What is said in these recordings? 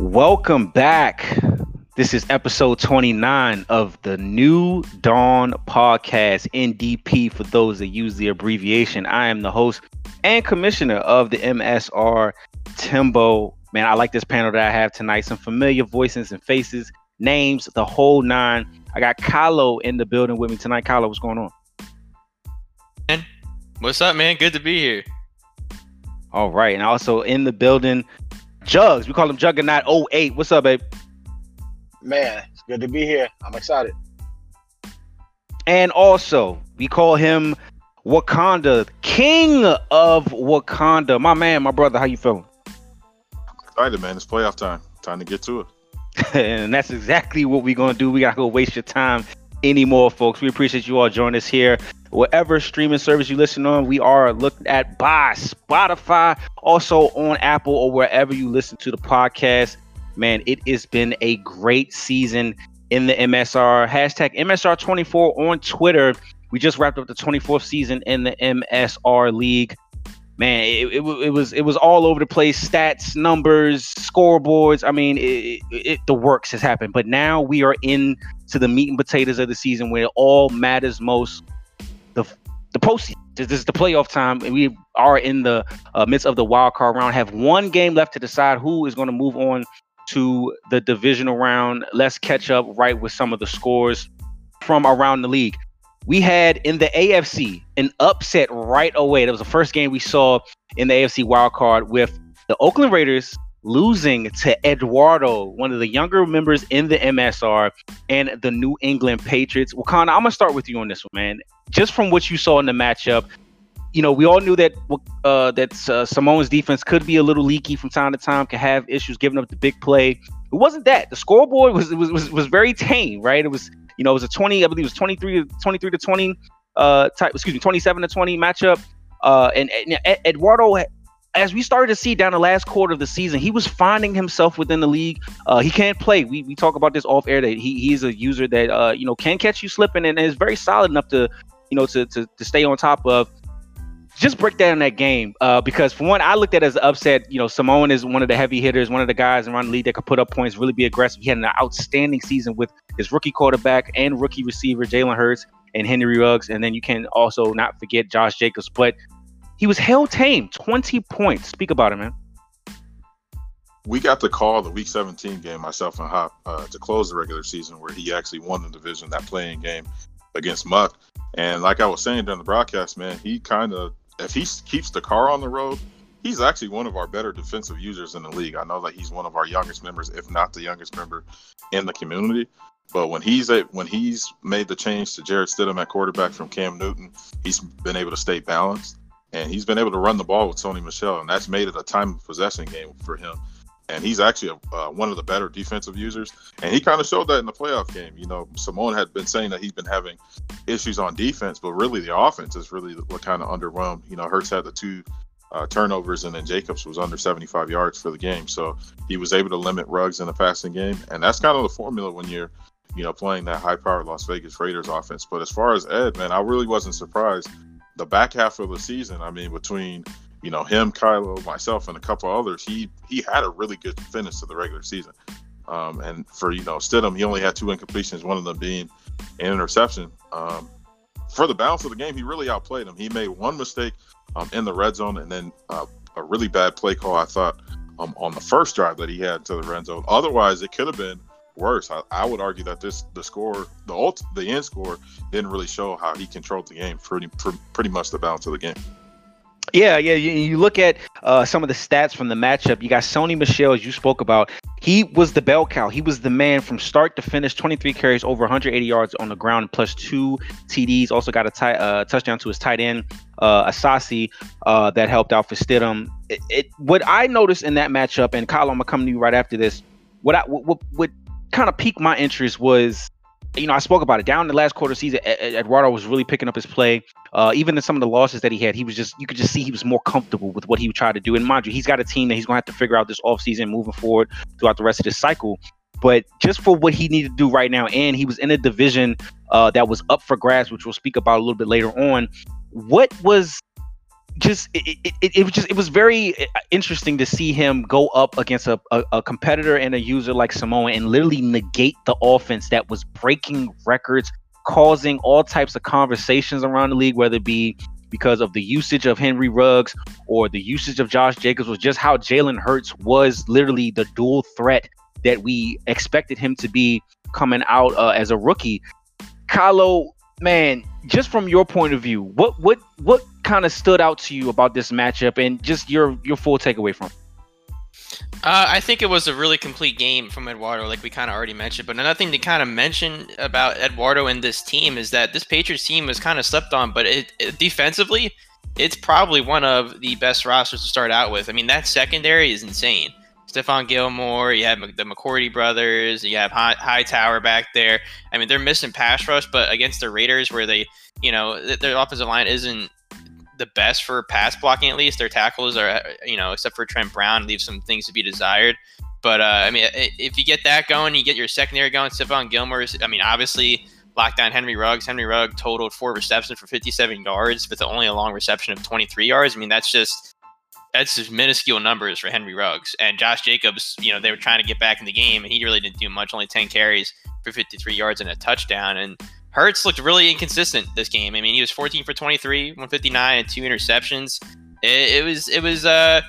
Welcome back. This is episode 29 of the New Dawn podcast, NDP, for those that use the abbreviation. I am the host and commissioner of the MSR, Timbo. Man, I like this panel that I have tonight. Some familiar voices and faces, names, the whole nine. I got Kylo in the building with me tonight. Kylo, what's going on? Man, what's up, man? Good to be here. All right. And also in the building, Jugs. We call him Juggernaut 08. What's up, babe? Man, it's good to be here. I'm excited. And also, we call him Wakanda, King of Wakanda. My man, my brother, how you feeling? Excited, man. It's playoff time. Time to get to it. and that's exactly what we're gonna do. We gotta go waste your time anymore, folks. We appreciate you all joining us here. Whatever streaming service you listen on, we are looked at by Spotify, also on Apple or wherever you listen to the podcast. Man, it has been a great season in the MSR. Hashtag MSR24 on Twitter. We just wrapped up the 24th season in the MSR League. Man, it, it, it was it was all over the place. Stats, numbers, scoreboards. I mean, it, the works has happened. But now we are in to the meat and potatoes of the season where it all matters most. The postseason. This is the playoff time, and we are in the uh, midst of the wild card round. Have one game left to decide who is going to move on to the divisional round. Let's catch up right with some of the scores from around the league. We had in the AFC an upset right away. That was the first game we saw in the AFC wild card with the Oakland Raiders losing to Eduardo, one of the younger members in the MSR, and the New England Patriots. Wakanda, I'm gonna start with you on this one, man. Just from what you saw in the matchup, you know, we all knew that uh, that uh, Samoan's defense could be a little leaky from time to time, could have issues giving up the big play. It wasn't that. The scoreboard was was was, was very tame, right? It was you know it was a 20, I believe it was 23 to 23 to 20 uh type, excuse me, 27 to 20 matchup. Uh, and, and Eduardo as we started to see down the last quarter of the season, he was finding himself within the league. Uh, he can't play. We, we talk about this off air that he he's a user that uh, you know can catch you slipping and is very solid enough to you know to to, to stay on top of. Just break down that game uh, because for one, I looked at it as an upset. You know, Samoan is one of the heavy hitters, one of the guys around the league that could put up points, really be aggressive. He had an outstanding season with his rookie quarterback and rookie receiver Jalen Hurts and Henry Ruggs, and then you can also not forget Josh Jacobs. But he was held tame, 20 points. Speak about it, man. We got the call the week 17 game, myself and Hop, uh, to close the regular season where he actually won the division, that playing game against Muck. And like I was saying during the broadcast, man, he kind of, if he keeps the car on the road, he's actually one of our better defensive users in the league. I know that he's one of our youngest members, if not the youngest member in the community. But when he's a, when he's made the change to Jarrett Stidham at quarterback from Cam Newton, he's been able to stay balanced and he's been able to run the ball with Sony Michel, and that's made it a time of possession game for him. And he's actually a, uh, one of the better defensive users, and he kind of showed that in the playoff game. You know, Simone had been saying that he's been having issues on defense, but really the offense is really what kind of underwhelmed. You know, Hurts had the two uh, turnovers, and then Jacobs was under 75 yards for the game, so he was able to limit Ruggs in the passing game, and that's kind of the formula when you're you know, playing that high powered Las Vegas Raiders offense. But as far as Ed, man, I really wasn't surprised the back half of the season, I mean, between you know him, Kylo, myself, and a couple others, he he had a really good finish to the regular season. Um, and for you know Stidham, he only had two incompletions, one of them being an interception. Um, for the balance of the game, he really outplayed him. He made one mistake um, in the red zone, and then uh, a really bad play call. I thought um, on the first drive that he had to the red zone. Otherwise, it could have been worse. I, I, would argue that this the score, the ult, the end score, didn't really show how he controlled the game pretty pretty much the balance of the game. Yeah, yeah. You, you look at uh, some of the stats from the matchup. You got Sony Michel, as you spoke about. He was the bell cow. He was the man from start to finish. 23 carries, over 180 yards on the ground, plus two TDs. Also got a t- uh, touchdown to his tight end, uh, Asiasi, uh, that helped out for Stidham. It, it, what I noticed in that matchup, and Kyle, I'm gonna come to you right after this. What I what, what kind of piqued my interest was you know, I spoke about it down in the last quarter season. Eduardo was really picking up his play. Uh, even in some of the losses that he had, he was just, you could just see he was more comfortable with what he would try to do. And mind you, he's got a team that he's going to have to figure out this offseason moving forward throughout the rest of this cycle. But just for what he needed to do right now, and he was in a division uh, that was up for grabs, which we'll speak about a little bit later on. What was just it, it, it was just it was very uh, interesting to see him go up against a, a, a, competitor and a user like Samoa and literally negate the offense that was breaking records, causing all types of conversations around the league, whether it be because of the usage of Henry Ruggs or the usage of Josh Jacobs, was just how Jalen Hurts was literally the dual threat that we expected him to be coming out uh, as a rookie. Kylo, man, just from your point of view, what what what kind of stood out to you about this matchup, and just your your full takeaway from? Uh, I think it was a really complete game from Eduardo, like we kind of already mentioned. But another thing to kind of mention about Eduardo and this team is that this Patriots team was kind of slept on, but it, it, defensively, it's probably one of the best rosters to start out with. I mean, that secondary is insane. Stephon Gilmore, you have the McCourty brothers, you have High, Hightower back there. I mean, they're missing pass rush, but against the Raiders, where they, you know, their offensive line isn't the best for pass blocking. At least their tackles are, you know, except for Trent Brown, leave some things to be desired. But uh, I mean, if you get that going, you get your secondary going. Stephon Gilmore, is, I mean, obviously lockdown Henry Ruggs. Henry Ruggs totaled four receptions for 57 yards, with only a long reception of 23 yards. I mean, that's just that's just minuscule numbers for Henry Ruggs. And Josh Jacobs, you know, they were trying to get back in the game, and he really didn't do much, only 10 carries for 53 yards and a touchdown. And Hurts looked really inconsistent this game. I mean, he was 14 for 23, 159, and two interceptions. It, it was, it was, uh,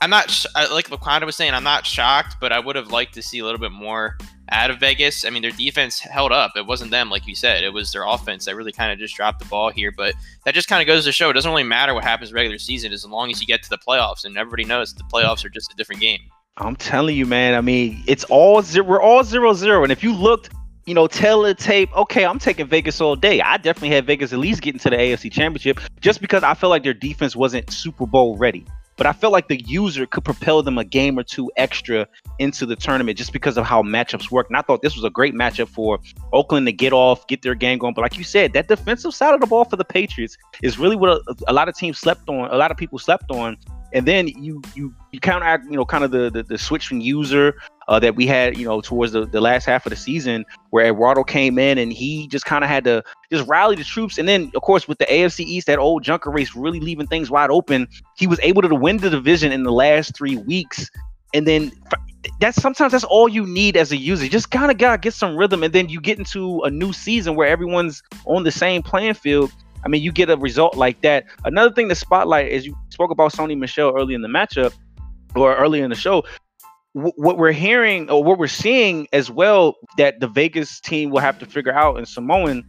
I'm not, sh- like Wakanda was saying, I'm not shocked, but I would have liked to see a little bit more out of Vegas. I mean, their defense held up. It wasn't them, like you said. It was their offense that really kind of just dropped the ball here. But that just kind of goes to show it doesn't really matter what happens regular season as long as you get to the playoffs. And everybody knows the playoffs are just a different game. I'm telling you, man. I mean, it's all zero. We're all zero zero. And if you looked, you know, tell the tape, okay, I'm taking Vegas all day. I definitely had Vegas at least getting to the AFC Championship just because I felt like their defense wasn't Super Bowl ready but I felt like the user could propel them a game or two extra into the tournament just because of how matchups work. And I thought this was a great matchup for Oakland to get off, get their game going. But like you said, that defensive side of the ball for the Patriots is really what a, a lot of teams slept on. A lot of people slept on and then you you you counteract you know kind of the the, the from user uh, that we had you know towards the, the last half of the season where Eduardo came in and he just kind of had to just rally the troops and then of course with the AFC East that old junker race really leaving things wide open he was able to win the division in the last three weeks and then that's sometimes that's all you need as a user just kind of gotta get some rhythm and then you get into a new season where everyone's on the same playing field I mean, you get a result like that. Another thing to spotlight is you spoke about Sony Michel early in the matchup or early in the show. What we're hearing or what we're seeing as well that the Vegas team will have to figure out in Samoan,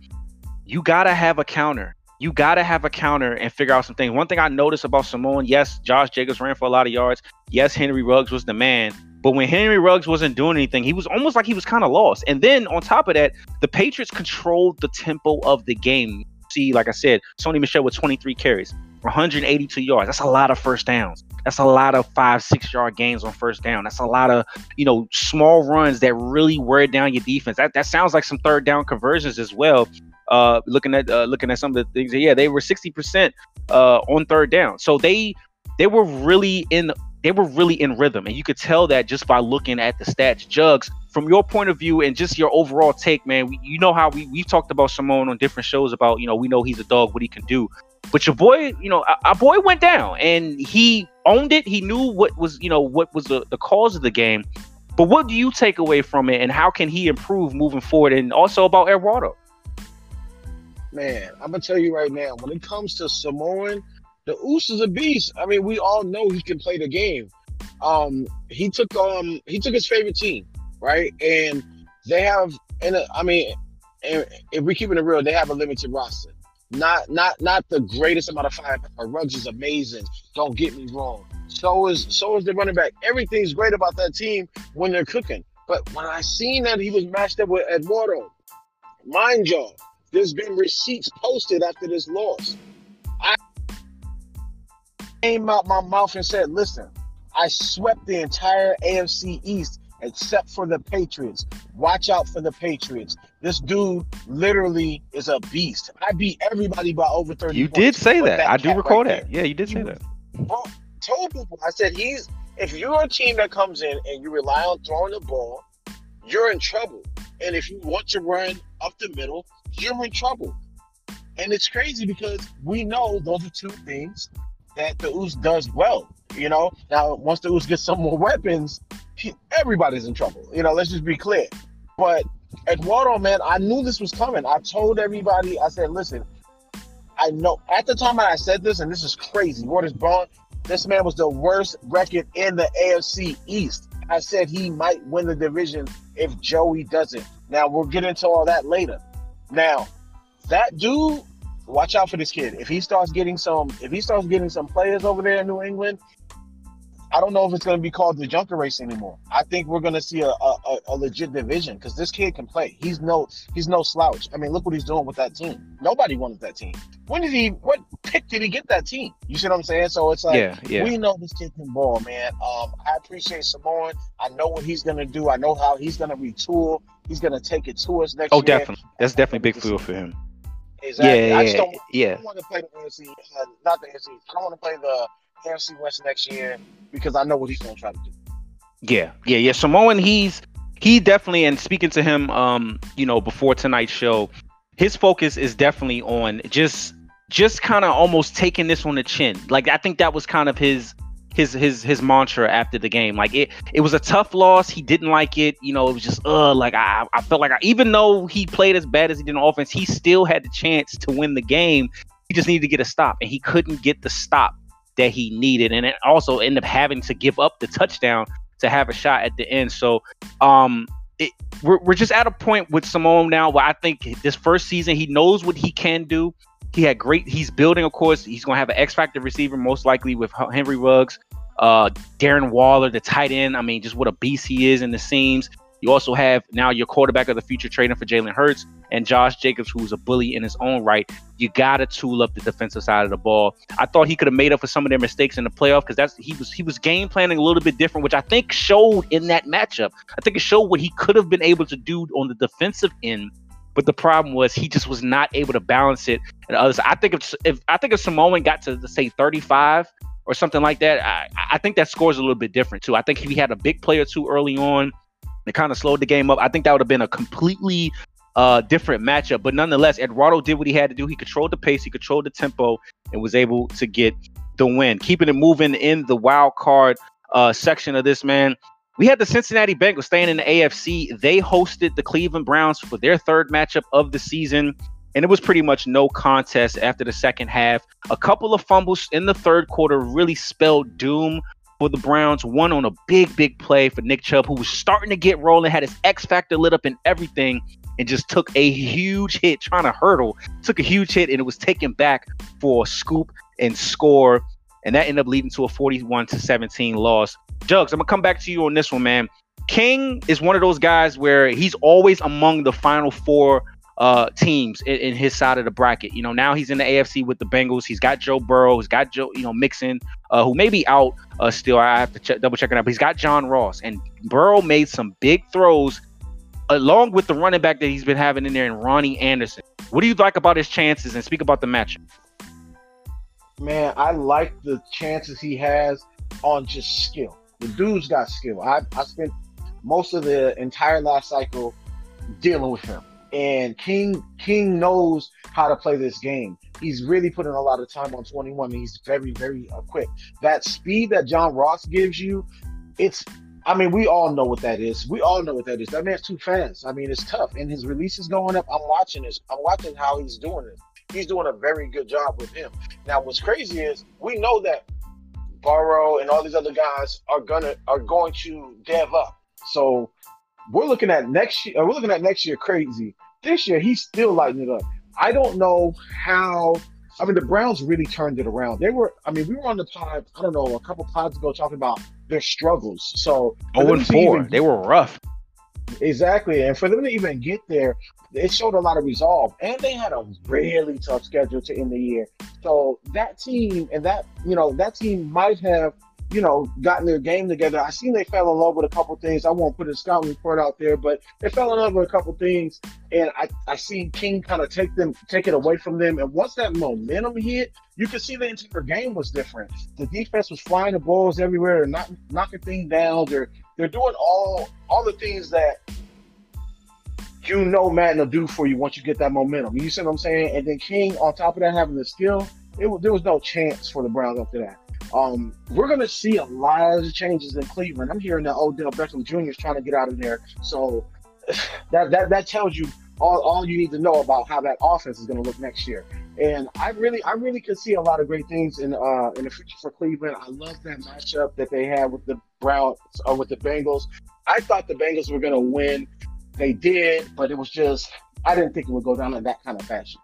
you gotta have a counter. You gotta have a counter and figure out some things. One thing I noticed about Samoan, yes, Josh Jacobs ran for a lot of yards. Yes, Henry Ruggs was the man. But when Henry Ruggs wasn't doing anything, he was almost like he was kind of lost. And then on top of that, the Patriots controlled the tempo of the game see, like I said, Sony Michel with 23 carries, 182 yards. That's a lot of first downs. That's a lot of five, six yard gains on first down. That's a lot of, you know, small runs that really wear down your defense. That, that sounds like some third down conversions as well. Uh, looking at uh, looking at some of the things, yeah, they were 60% uh, on third down. So they they were really in they were really in rhythm, and you could tell that just by looking at the stats. Jugs, from your point of view and just your overall take, man, we, you know how we we've talked about Simone on different shows about you know we know he's a dog, what he can do, but your boy, you know, our, our boy went down and he owned it. He knew what was you know what was the, the cause of the game. But what do you take away from it, and how can he improve moving forward? And also about Eduardo. Man, I'm gonna tell you right now, when it comes to Samoan, the Oos is a beast. I mean, we all know he can play the game. Um, he took um he took his favorite team, right? And they have and uh, I mean, and if we keep it real, they have a limited roster. Not not not the greatest amount of firepower. Ruggs is amazing. Don't get me wrong. So is so is the running back. Everything's great about that team when they're cooking. But when I seen that he was matched up with Eduardo, mind y'all, there's been receipts posted after this loss I came out my mouth and said, listen, I swept the entire AFC East except for the Patriots. Watch out for the Patriots. This dude literally is a beast. I beat everybody by over 30 You did say that. that. I do recall right that. There. Yeah, you did say that. Well, told people, I said, he's if you're a team that comes in and you rely on throwing the ball, you're in trouble. And if you want to run up the middle, you're in trouble. And it's crazy because we know those are two things that the Oos does well. You know, now once the Oos gets some more weapons, everybody's in trouble. You know, let's just be clear. But Eduardo, man, I knew this was coming. I told everybody, I said, listen, I know at the time I said this, and this is crazy. What is born. This man was the worst record in the AFC East. I said he might win the division if Joey doesn't. Now we'll get into all that later. Now, that dude, watch out for this kid. If he starts getting some, if he starts getting some players over there in New England, I don't know if it's going to be called the Junker Race anymore. I think we're going to see a, a, a legit division because this kid can play. He's no he's no slouch. I mean, look what he's doing with that team. Nobody wanted that team. When did he? What pick did he get that team? You see what I'm saying? So it's like Yeah, yeah. we know this kid can ball, man. Um, I appreciate Samoan. I know what he's going to do. I know how he's going to retool. He's going to take it to us next year. Oh, year. definitely. That's definitely big fuel for him. Exactly. Yeah, I just don't, yeah. I don't want to play the AFC, uh, not the AFC. I don't want to play the AFC West next year because I know what he's going to try to do. Yeah, yeah, yeah. Samoan, he's he definitely and speaking to him, um, you know, before tonight's show, his focus is definitely on just just kind of almost taking this on the chin. Like I think that was kind of his his his his mantra after the game. Like it it was a tough loss. He didn't like it. You know, it was just uh like I I felt like I, even though he played as bad as he did on offense, he still had the chance to win the game. He just needed to get a stop, and he couldn't get the stop that he needed, and also ended up having to give up the touchdown to have a shot at the end. So, um, it, we're we're just at a point with Simone now where I think this first season he knows what he can do. He had great. He's building, of course. He's going to have an X factor receiver most likely with Henry Ruggs, uh, Darren Waller, the tight end. I mean, just what a beast he is in the seams. You also have now your quarterback of the future trading for Jalen Hurts and Josh Jacobs, who's a bully in his own right. You got to tool up the defensive side of the ball. I thought he could have made up for some of their mistakes in the playoff because that's he was he was game planning a little bit different, which I think showed in that matchup. I think it showed what he could have been able to do on the defensive end. But the problem was he just was not able to balance it. And others, I think if if I think if Samoan got to say 35 or something like that, I, I think that scores a little bit different too. I think he had a big player too early on, it kind of slowed the game up. I think that would have been a completely uh, different matchup. But nonetheless, Eduardo did what he had to do. He controlled the pace, he controlled the tempo, and was able to get the win, keeping it moving in the wild card uh, section of this man. We had the Cincinnati Bengals staying in the AFC. They hosted the Cleveland Browns for their third matchup of the season, and it was pretty much no contest after the second half. A couple of fumbles in the third quarter really spelled doom for the Browns. One on a big, big play for Nick Chubb, who was starting to get rolling, had his X factor lit up and everything, and just took a huge hit trying to hurdle. Took a huge hit, and it was taken back for a scoop and score. And that ended up leading to a 41 to 17 loss. Jugs, I'm gonna come back to you on this one, man. King is one of those guys where he's always among the final four uh, teams in, in, his side of the bracket. You know, now he's in the AFC with the Bengals. He's got Joe Burrow. He's got Joe, you know, Mixon, uh, who may be out uh, still. I have to double check it out. But he's got John Ross, and Burrow made some big throws along with the running back that he's been having in there, and Ronnie Anderson. What do you like about his chances? And speak about the matchup. Man, I like the chances he has on just skill. The dude's got skill. I, I spent most of the entire last cycle dealing with him. And King King knows how to play this game. He's really putting a lot of time on 21. He's very, very uh, quick. That speed that John Ross gives you, it's I mean, we all know what that is. We all know what that is. That man's too fast. I mean, it's tough. And his release is going up. I'm watching this. I'm watching how he's doing it. He's doing a very good job with him. Now, what's crazy is we know that Burrow and all these other guys are gonna are going to dev up. So we're looking at next year. Uh, we're looking at next year crazy. This year he's still lighting it up. I don't know how. I mean, the Browns really turned it around. They were. I mean, we were on the pod. I don't know, a couple pods ago talking about their struggles. So oh and four, even, they were rough. Exactly, and for them to even get there, it showed a lot of resolve. And they had a really tough schedule to end the year. So that team and that you know that team might have you know, gotten their game together. I seen they fell in love with a couple things. I won't put a scouting report out there, but they fell in love with a couple things, and I I seen King kind of take them, take it away from them. And once that momentum hit, you could see the entire game was different. The defense was flying the balls everywhere, and not knocking things down. They're they're doing all all the things that you know Madden will do for you once you get that momentum. You see what I'm saying? And then King, on top of that, having the skill, it, there was no chance for the Browns after that. Um, we're gonna see a lot of changes in Cleveland. I'm hearing that Odell Beckham Jr. is trying to get out of there, so that that that tells you all, all you need to know about how that offense is going to look next year. And I really, I really could see a lot of great things in uh, in the future for Cleveland. I love that matchup that they had with the Browns or uh, with the Bengals. I thought the Bengals were going to win. They did, but it was just I didn't think it would go down in that kind of fashion.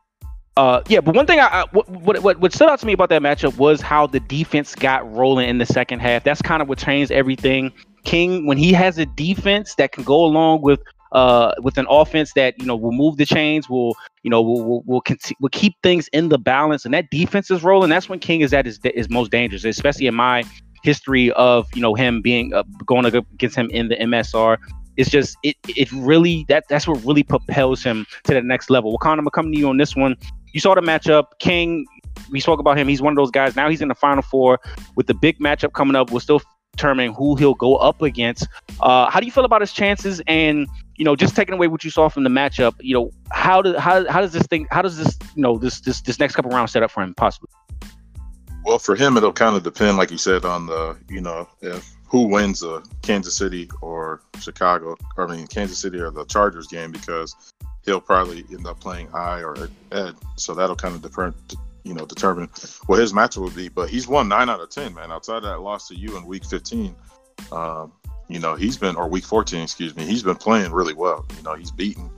Uh, yeah, but one thing I, I what, what what stood out to me about that matchup was how the defense got rolling in the second half. That's kind of what changed everything. King, when he has a defense that can go along with uh, with an offense that you know will move the chains, will you know will will will, conti- will keep things in the balance, and that defense is rolling. That's when King is at his is most dangerous, especially in my history of you know him being uh, going against him in the MSR. It's just it it really that that's what really propels him to the next level. Wakanda, I'm coming to you on this one. You saw the matchup, King. We spoke about him. He's one of those guys. Now he's in the final four with the big matchup coming up. We're still determining who he'll go up against. Uh, how do you feel about his chances? And you know, just taking away what you saw from the matchup, you know, how does how, how does this thing how does this you know this this this next couple rounds set up for him possibly? Well, for him, it'll kind of depend, like you said, on the you know if who wins the Kansas City or Chicago, I mean Kansas City or the Chargers game, because he'll probably end up playing I or Ed, so that'll kind of depend, you know, determine what his matchup will be. But he's won nine out of ten, man. Outside of that loss to you in Week 15, um, you know, he's been, or week 14, excuse me, he's been playing really well. You know, he's beaten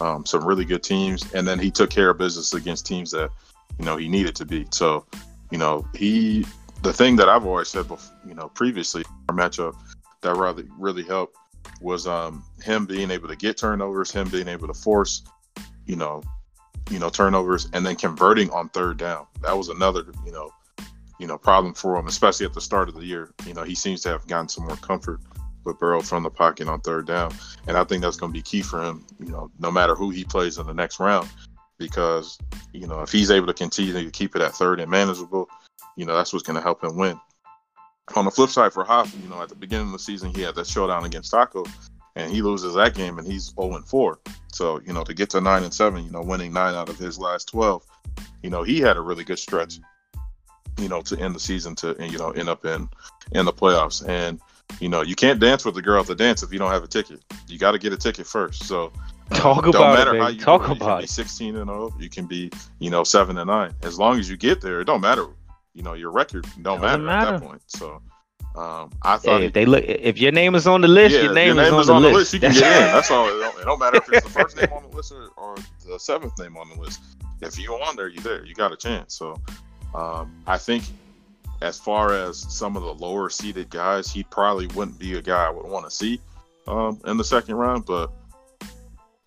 um, some really good teams, and then he took care of business against teams that, you know, he needed to beat. So, you know, he, the thing that I've always said, before, you know, previously, our matchup that really, really helped was um, him being able to get turnovers, him being able to force, you know, you know, turnovers, and then converting on third down. That was another, you know, you know, problem for him, especially at the start of the year. You know, he seems to have gotten some more comfort with Burrow from the pocket on third down. And I think that's going to be key for him, you know, no matter who he plays in the next round, because, you know, if he's able to continue to keep it at third and manageable, you know, that's what's going to help him win. On the flip side for Hop, you know, at the beginning of the season, he had that showdown against Taco, and he loses that game, and he's 0 and 4. So, you know, to get to 9 and 7, you know, winning nine out of his last 12, you know, he had a really good stretch, you know, to end the season to, you know, end up in in the playoffs. And, you know, you can't dance with the girl at the dance if you don't have a ticket. You got to get a ticket first. So uh, talk about don't matter it, how you talk about it. 16 and 0, you can be, you know, 7 and 9. As long as you get there, it don't matter. You know, your record don't matter, matter, at that point. So um, I thought hey, if they look, if your name is on the list, yeah, your, name your name, is, on, the, list. You can get in. That's all. It don't, it don't, matter if it's the first name on the list or, or, the seventh name on the list. If you're on there, you're there. You got a chance. So um, I think as far as some of the lower seeded guys, he probably wouldn't be a guy I would want to see um, in the second round. But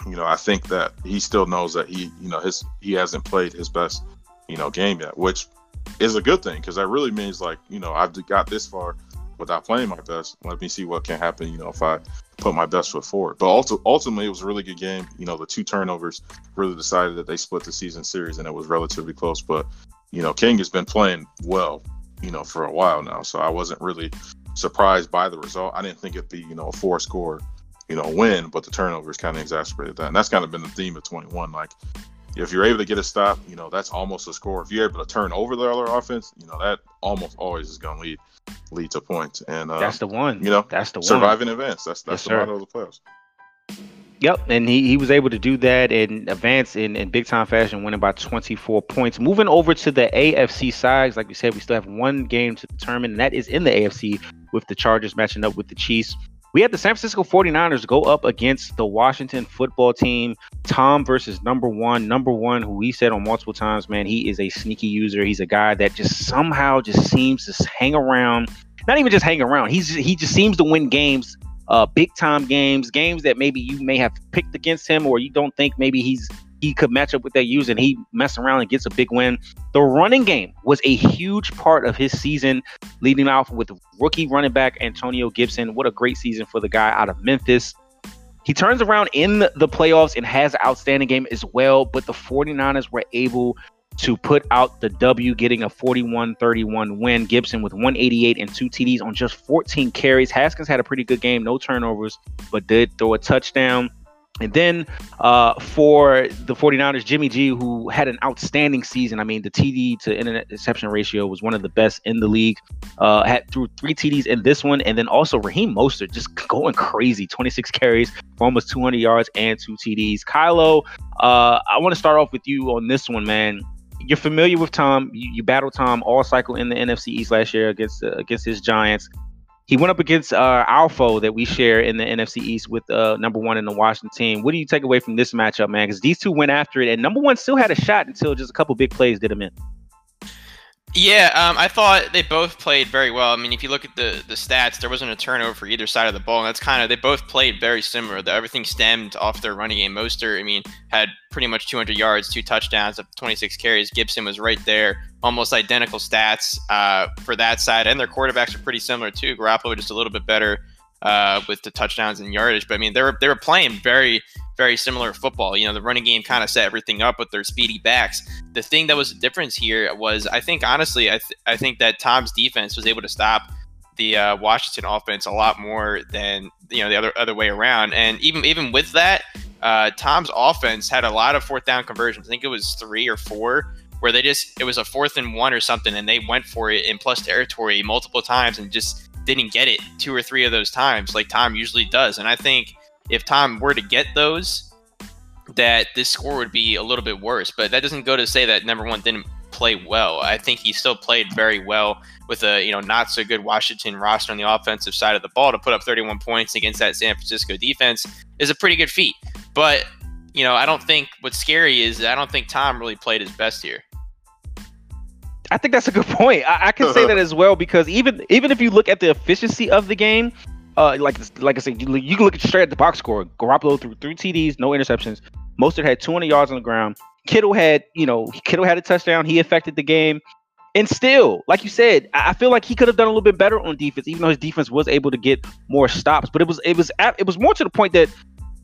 you know, I think that he still knows that he, you know, his he hasn't played his best, you know, game yet, which is a good thing because that really means like, you know, I've got this far without playing my best. Let me see what can happen, you know, if I put my best foot forward. But also, ultimately, it was a really good game. You know, the two turnovers really decided that they split the season series, and it was relatively close. But you know, King has been playing well you know, for a while now. So I wasn't really surprised by the result. I didn't think it'd be, you know, a four score, you know, win, but the turnovers kind of exacerbated that. And that's kind of been the theme of 21. Like, if you're able to get a stop, you know, that's almost a score. If you're able to turn over the other offense, you know, that almost always is going to lead lead to points. And uh, that's the one. You know, that's the survive one. in advance. That's that's yes, the motto of the playoffs. Yep, and he, he was able to do that and advance in, in big time fashion, winning by 24 points. Moving over to the AFC sides, like we said, we still have one game to determine, and that is in the AFC with the Chargers matching up with the Chiefs. We had the San Francisco 49ers go up against the Washington football team. Tom versus number one. Number one, who we said on multiple times, man, he is a sneaky user. He's a guy that just somehow just seems to hang around. Not even just hang around. He's he just seems to win games uh, big time games, games that maybe you may have picked against him or you don't think maybe he's he could match up with that use and he mess around and gets a big win. The running game was a huge part of his season, leading off with rookie running back Antonio Gibson. What a great season for the guy out of Memphis. He turns around in the playoffs and has an outstanding game as well, but the 49ers were able to put out the W, getting a 41 31 win. Gibson with 188 and two TDs on just 14 carries. Haskins had a pretty good game, no turnovers, but did throw a touchdown. And then uh, for the 49ers, Jimmy G, who had an outstanding season. I mean, the TD to interception ratio was one of the best in the league. Uh, had threw three TDs in this one. And then also Raheem Mostert just going crazy 26 carries for almost 200 yards and two TDs. Kylo, uh, I want to start off with you on this one, man. You're familiar with Tom. You, you battled Tom all cycle in the NFC East last year against uh, against his Giants he went up against uh, our foe that we share in the NFC East with uh, number one in the Washington team. What do you take away from this matchup, man? Because these two went after it, and number one still had a shot until just a couple big plays did him in. Yeah, um, I thought they both played very well. I mean, if you look at the the stats, there wasn't a turnover for either side of the ball, and that's kind of they both played very similar. The, everything stemmed off their running game. Mostert, I mean, had pretty much 200 yards, two touchdowns, 26 carries. Gibson was right there, almost identical stats uh, for that side, and their quarterbacks are pretty similar too. Garoppolo just a little bit better uh, with the touchdowns and yardage, but I mean, they were they were playing very very similar football. You know, the running game kind of set everything up with their speedy backs. The thing that was the difference here was, I think, honestly, I, th- I think that Tom's defense was able to stop the uh, Washington offense a lot more than you know the other other way around. And even even with that, uh, Tom's offense had a lot of fourth down conversions. I think it was three or four where they just it was a fourth and one or something, and they went for it in plus territory multiple times and just didn't get it two or three of those times like Tom usually does. And I think if Tom were to get those, that this score would be a little bit worse. But that doesn't go to say that number one didn't play well. I think he still played very well with a you know not so good Washington roster on the offensive side of the ball to put up 31 points against that San Francisco defense is a pretty good feat. But you know I don't think what's scary is I don't think Tom really played his best here. I think that's a good point. I, I can say that as well because even even if you look at the efficiency of the game, uh, like like I said, you, you can look straight at the box score. Garoppolo threw three TDs, no interceptions. Mostert had 200 yards on the ground. Kittle had, you know, Kittle had a touchdown. He affected the game. And still, like you said, I feel like he could have done a little bit better on defense, even though his defense was able to get more stops. But it was it was it was more to the point that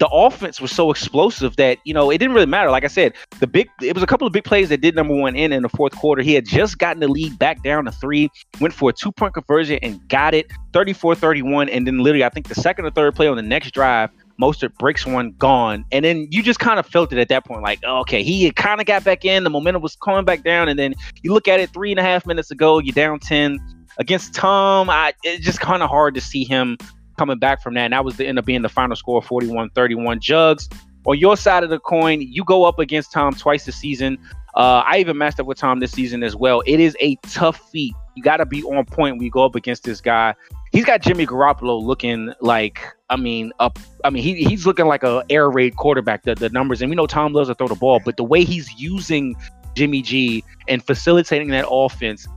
the offense was so explosive that you know it didn't really matter. Like I said, the big it was a couple of big plays that did number one in in the fourth quarter. He had just gotten the lead back down to three, went for a two point conversion and got it 34-31. And then literally, I think the second or third play on the next drive, Mostert breaks one, gone, and then you just kind of felt it at that point, like oh, okay, he kind of got back in, the momentum was coming back down, and then you look at it three and a half minutes ago, you're down ten against Tom. I it's just kind of hard to see him coming back from that. And that was the end up being the final score 41 31. Jugs, on your side of the coin, you go up against Tom twice this season. Uh, I even matched up with Tom this season as well. It is a tough feat. You got to be on point when you go up against this guy. He's got Jimmy Garoppolo looking like, I mean, up. I mean, he, he's looking like a air raid quarterback. The, the numbers, and we know Tom loves to throw the ball, but the way he's using Jimmy G and facilitating that offense,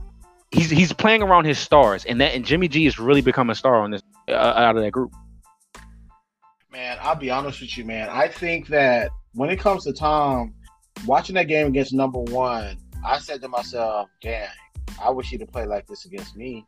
he's he's playing around his stars, and that and Jimmy G is really become a star on this uh, out of that group. Man, I'll be honest with you, man. I think that when it comes to Tom, watching that game against number one, I said to myself, "Damn, I wish he'd have played like this against me."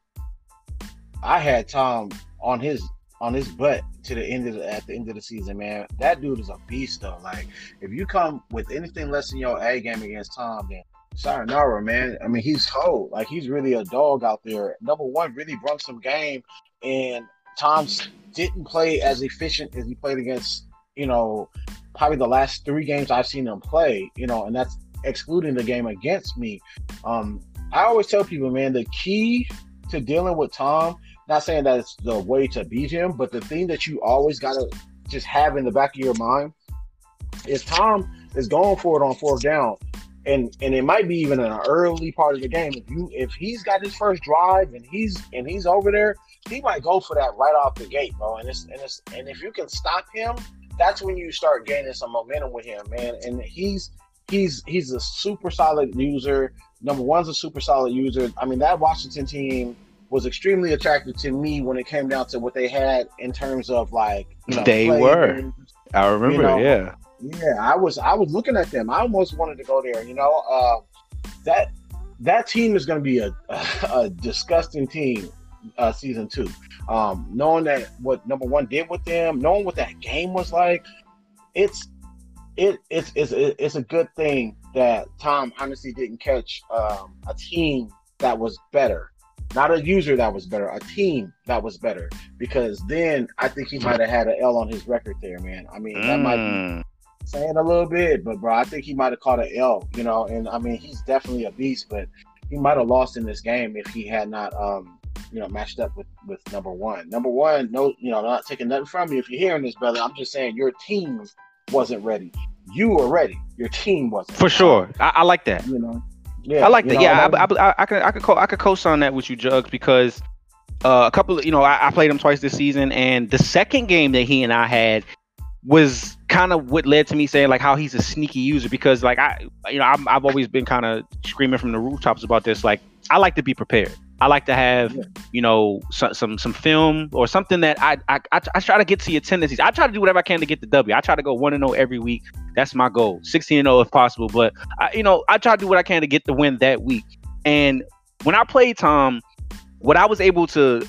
I had Tom on his on his butt to the end of the, at the end of the season, man. That dude is a beast, though. Like, if you come with anything less than your A game against Tom, then sayonara, man. I mean, he's cold. Like, he's really a dog out there. Number one, really brought some game, and Tom's didn't play as efficient as he played against, you know, probably the last three games I've seen him play, you know, and that's excluding the game against me. Um, I always tell people, man, the key to dealing with Tom, not saying that it's the way to beat him, but the thing that you always got to just have in the back of your mind is Tom is going for it on fourth down. And, and it might be even in an early part of the game. If you if he's got his first drive and he's and he's over there, he might go for that right off the gate, bro. And it's and it's and if you can stop him, that's when you start gaining some momentum with him, man. And he's he's he's a super solid user. Number one's a super solid user. I mean, that Washington team was extremely attractive to me when it came down to what they had in terms of like you know, they were. I remember, you know, yeah. Yeah, I was I was looking at them. I almost wanted to go there. You know, uh, that that team is going to be a, a disgusting team uh, season two. Um, knowing that what number one did with them, knowing what that game was like, it's it it's it's it's a good thing that Tom honestly didn't catch um, a team that was better not a user that was better, a team that was better. Because then I think he might have had an L on his record there, man. I mean, that might be Mm. Saying a little bit, but bro, I think he might have caught an L, you know. And I mean, he's definitely a beast, but he might have lost in this game if he had not, um, you know, matched up with with number one. Number one, no, you know, not taking nothing from you if you're hearing this, brother. I'm just saying your team wasn't ready. You were ready. Your team wasn't. For sure. I, I like that. You know. Yeah, I like that. know, Yeah, I, I, I, I could I could co I could co-sign that with you, Jugs, because uh, a couple of you know I, I played him twice this season, and the second game that he and I had was kind of what led to me saying like how he's a sneaky user because like I you know I'm, I've always been kind of screaming from the rooftops about this. Like I like to be prepared. I like to have Yeah. you know some some some film or something that I, I I I try to get to your tendencies. I try to do whatever I can to get the W. I try to go one and zero every week. That's my goal. Sixteen and zero if possible. But I, you know I try to do what I can to get the win that week. And when I played Tom, what I was able to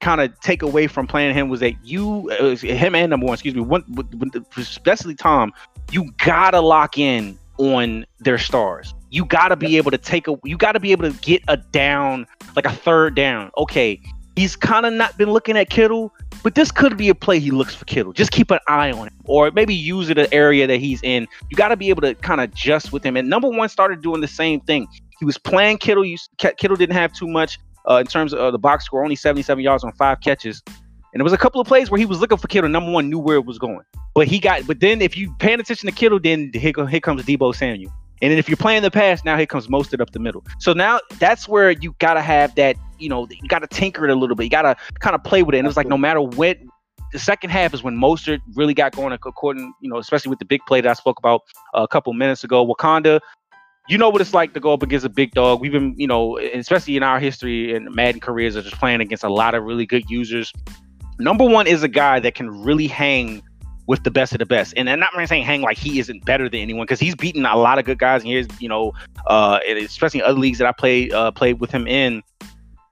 kind of take away from playing him was that you, uh, him and number one, excuse me, one, with- with- especially Tom, you gotta lock in on their stars. You gotta be able to take a, you gotta be able to get a down, like a third down. Okay, he's kind of not been looking at Kittle, but this could be a play he looks for Kittle. Just keep an eye on him, or maybe use it an area that he's in. You got to be able to kind of adjust with him. And number one started doing the same thing. He was playing Kittle. You, Kittle didn't have too much uh, in terms of the box score, only 77 yards on five catches. And there was a couple of plays where he was looking for Kittle. Number one knew where it was going, but he got. But then if you paying attention to Kittle, then here, here comes Deebo Samuel. And then if you're playing the pass, now here comes Mostert up the middle. So now that's where you gotta have that. You know, you gotta tinker it a little bit. You gotta kind of play with it. And it was like no matter what. The second half is when Mostert really got going, according, you know, especially with the big play that I spoke about uh, a couple minutes ago. Wakanda, you know what it's like to go up against a big dog. We've been, you know, especially in our history and Madden careers, are just playing against a lot of really good users. Number one is a guy that can really hang with the best of the best, and I'm not really saying hang like he isn't better than anyone because he's beaten a lot of good guys. And here's, you know, uh, especially in other leagues that I played uh, played with him in.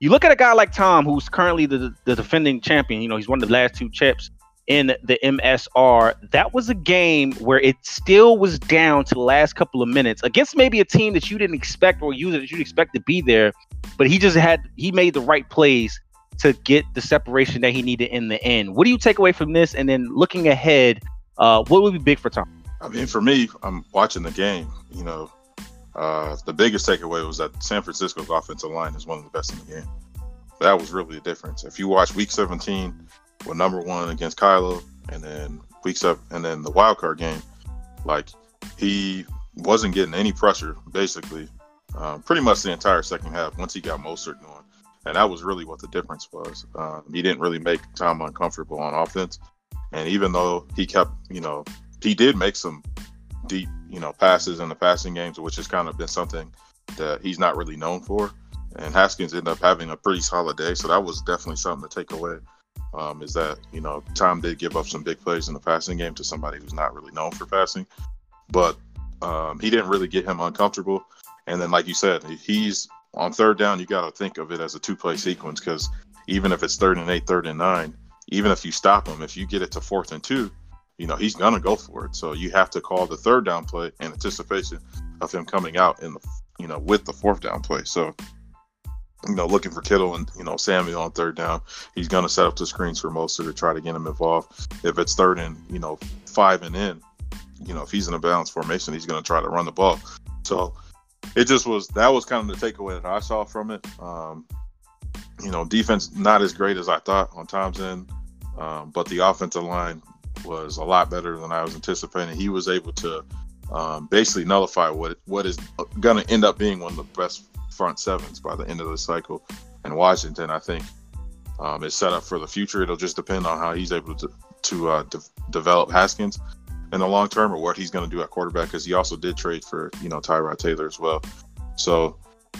You look at a guy like Tom, who's currently the the defending champion. You know, he's one of the last two chips in the MSR. That was a game where it still was down to the last couple of minutes against maybe a team that you didn't expect or user that you'd expect to be there, but he just had he made the right plays to get the separation that he needed in the end. What do you take away from this? And then looking ahead, uh, what would be big for Tom? I mean, for me, I'm watching the game. You know, uh, the biggest takeaway was that San Francisco's offensive line is one of the best in the game. That was really the difference. If you watch Week 17 with number one against Kylo, and then Week up, and then the wild card game, like he wasn't getting any pressure basically, um, pretty much the entire second half once he got Mostert going, and that was really what the difference was. Um, he didn't really make Tom uncomfortable on offense, and even though he kept, you know, he did make some deep, you know, passes in the passing games, which has kind of been something that he's not really known for. And Haskins ended up having a pretty solid day, so that was definitely something to take away. Um, is that you know Tom did give up some big plays in the passing game to somebody who's not really known for passing, but um, he didn't really get him uncomfortable. And then, like you said, he's on third down. You got to think of it as a two-play sequence because even if it's third and eight, third and nine, even if you stop him, if you get it to fourth and two, you know he's gonna go for it. So you have to call the third down play in anticipation of him coming out in the you know with the fourth down play. So you know looking for Kittle and you know Samuel on third down, he's gonna set up the screens for Mostert to try to get him involved. If it's third and you know five and in, you know if he's in a balanced formation, he's gonna try to run the ball. So it just was that was kind of the takeaway that I saw from it. Um, you know, defense not as great as I thought on Tom's end, um, but the offensive line was a lot better than I was anticipating. He was able to um, basically nullify what what is going to end up being one of the best front sevens by the end of the cycle. And Washington, I think, um, is set up for the future. It'll just depend on how he's able to to uh, de- develop Haskins in the long term, or what he's going to do at quarterback. Because he also did trade for you know Tyrod Taylor as well. So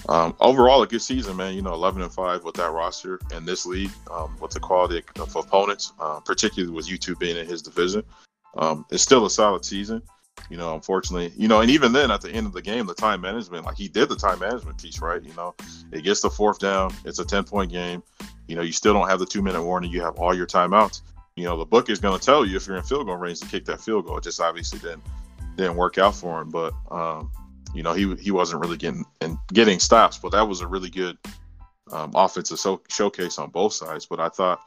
um, overall, a good season, man. You know, 11 and five with that roster in this league, um, with the quality of opponents, uh, particularly with YouTube being in his division. Um, it's still a solid season. You know, unfortunately, you know, and even then, at the end of the game, the time management, like he did the time management piece, right? You know, it gets the fourth down. It's a 10 point game. You know, you still don't have the two minute warning. You have all your timeouts. You know, the book is going to tell you if you're in field goal range to kick that field goal. It just obviously didn't didn't work out for him, but um, you know he he wasn't really getting and getting stops, but that was a really good um, offensive so- showcase on both sides. But I thought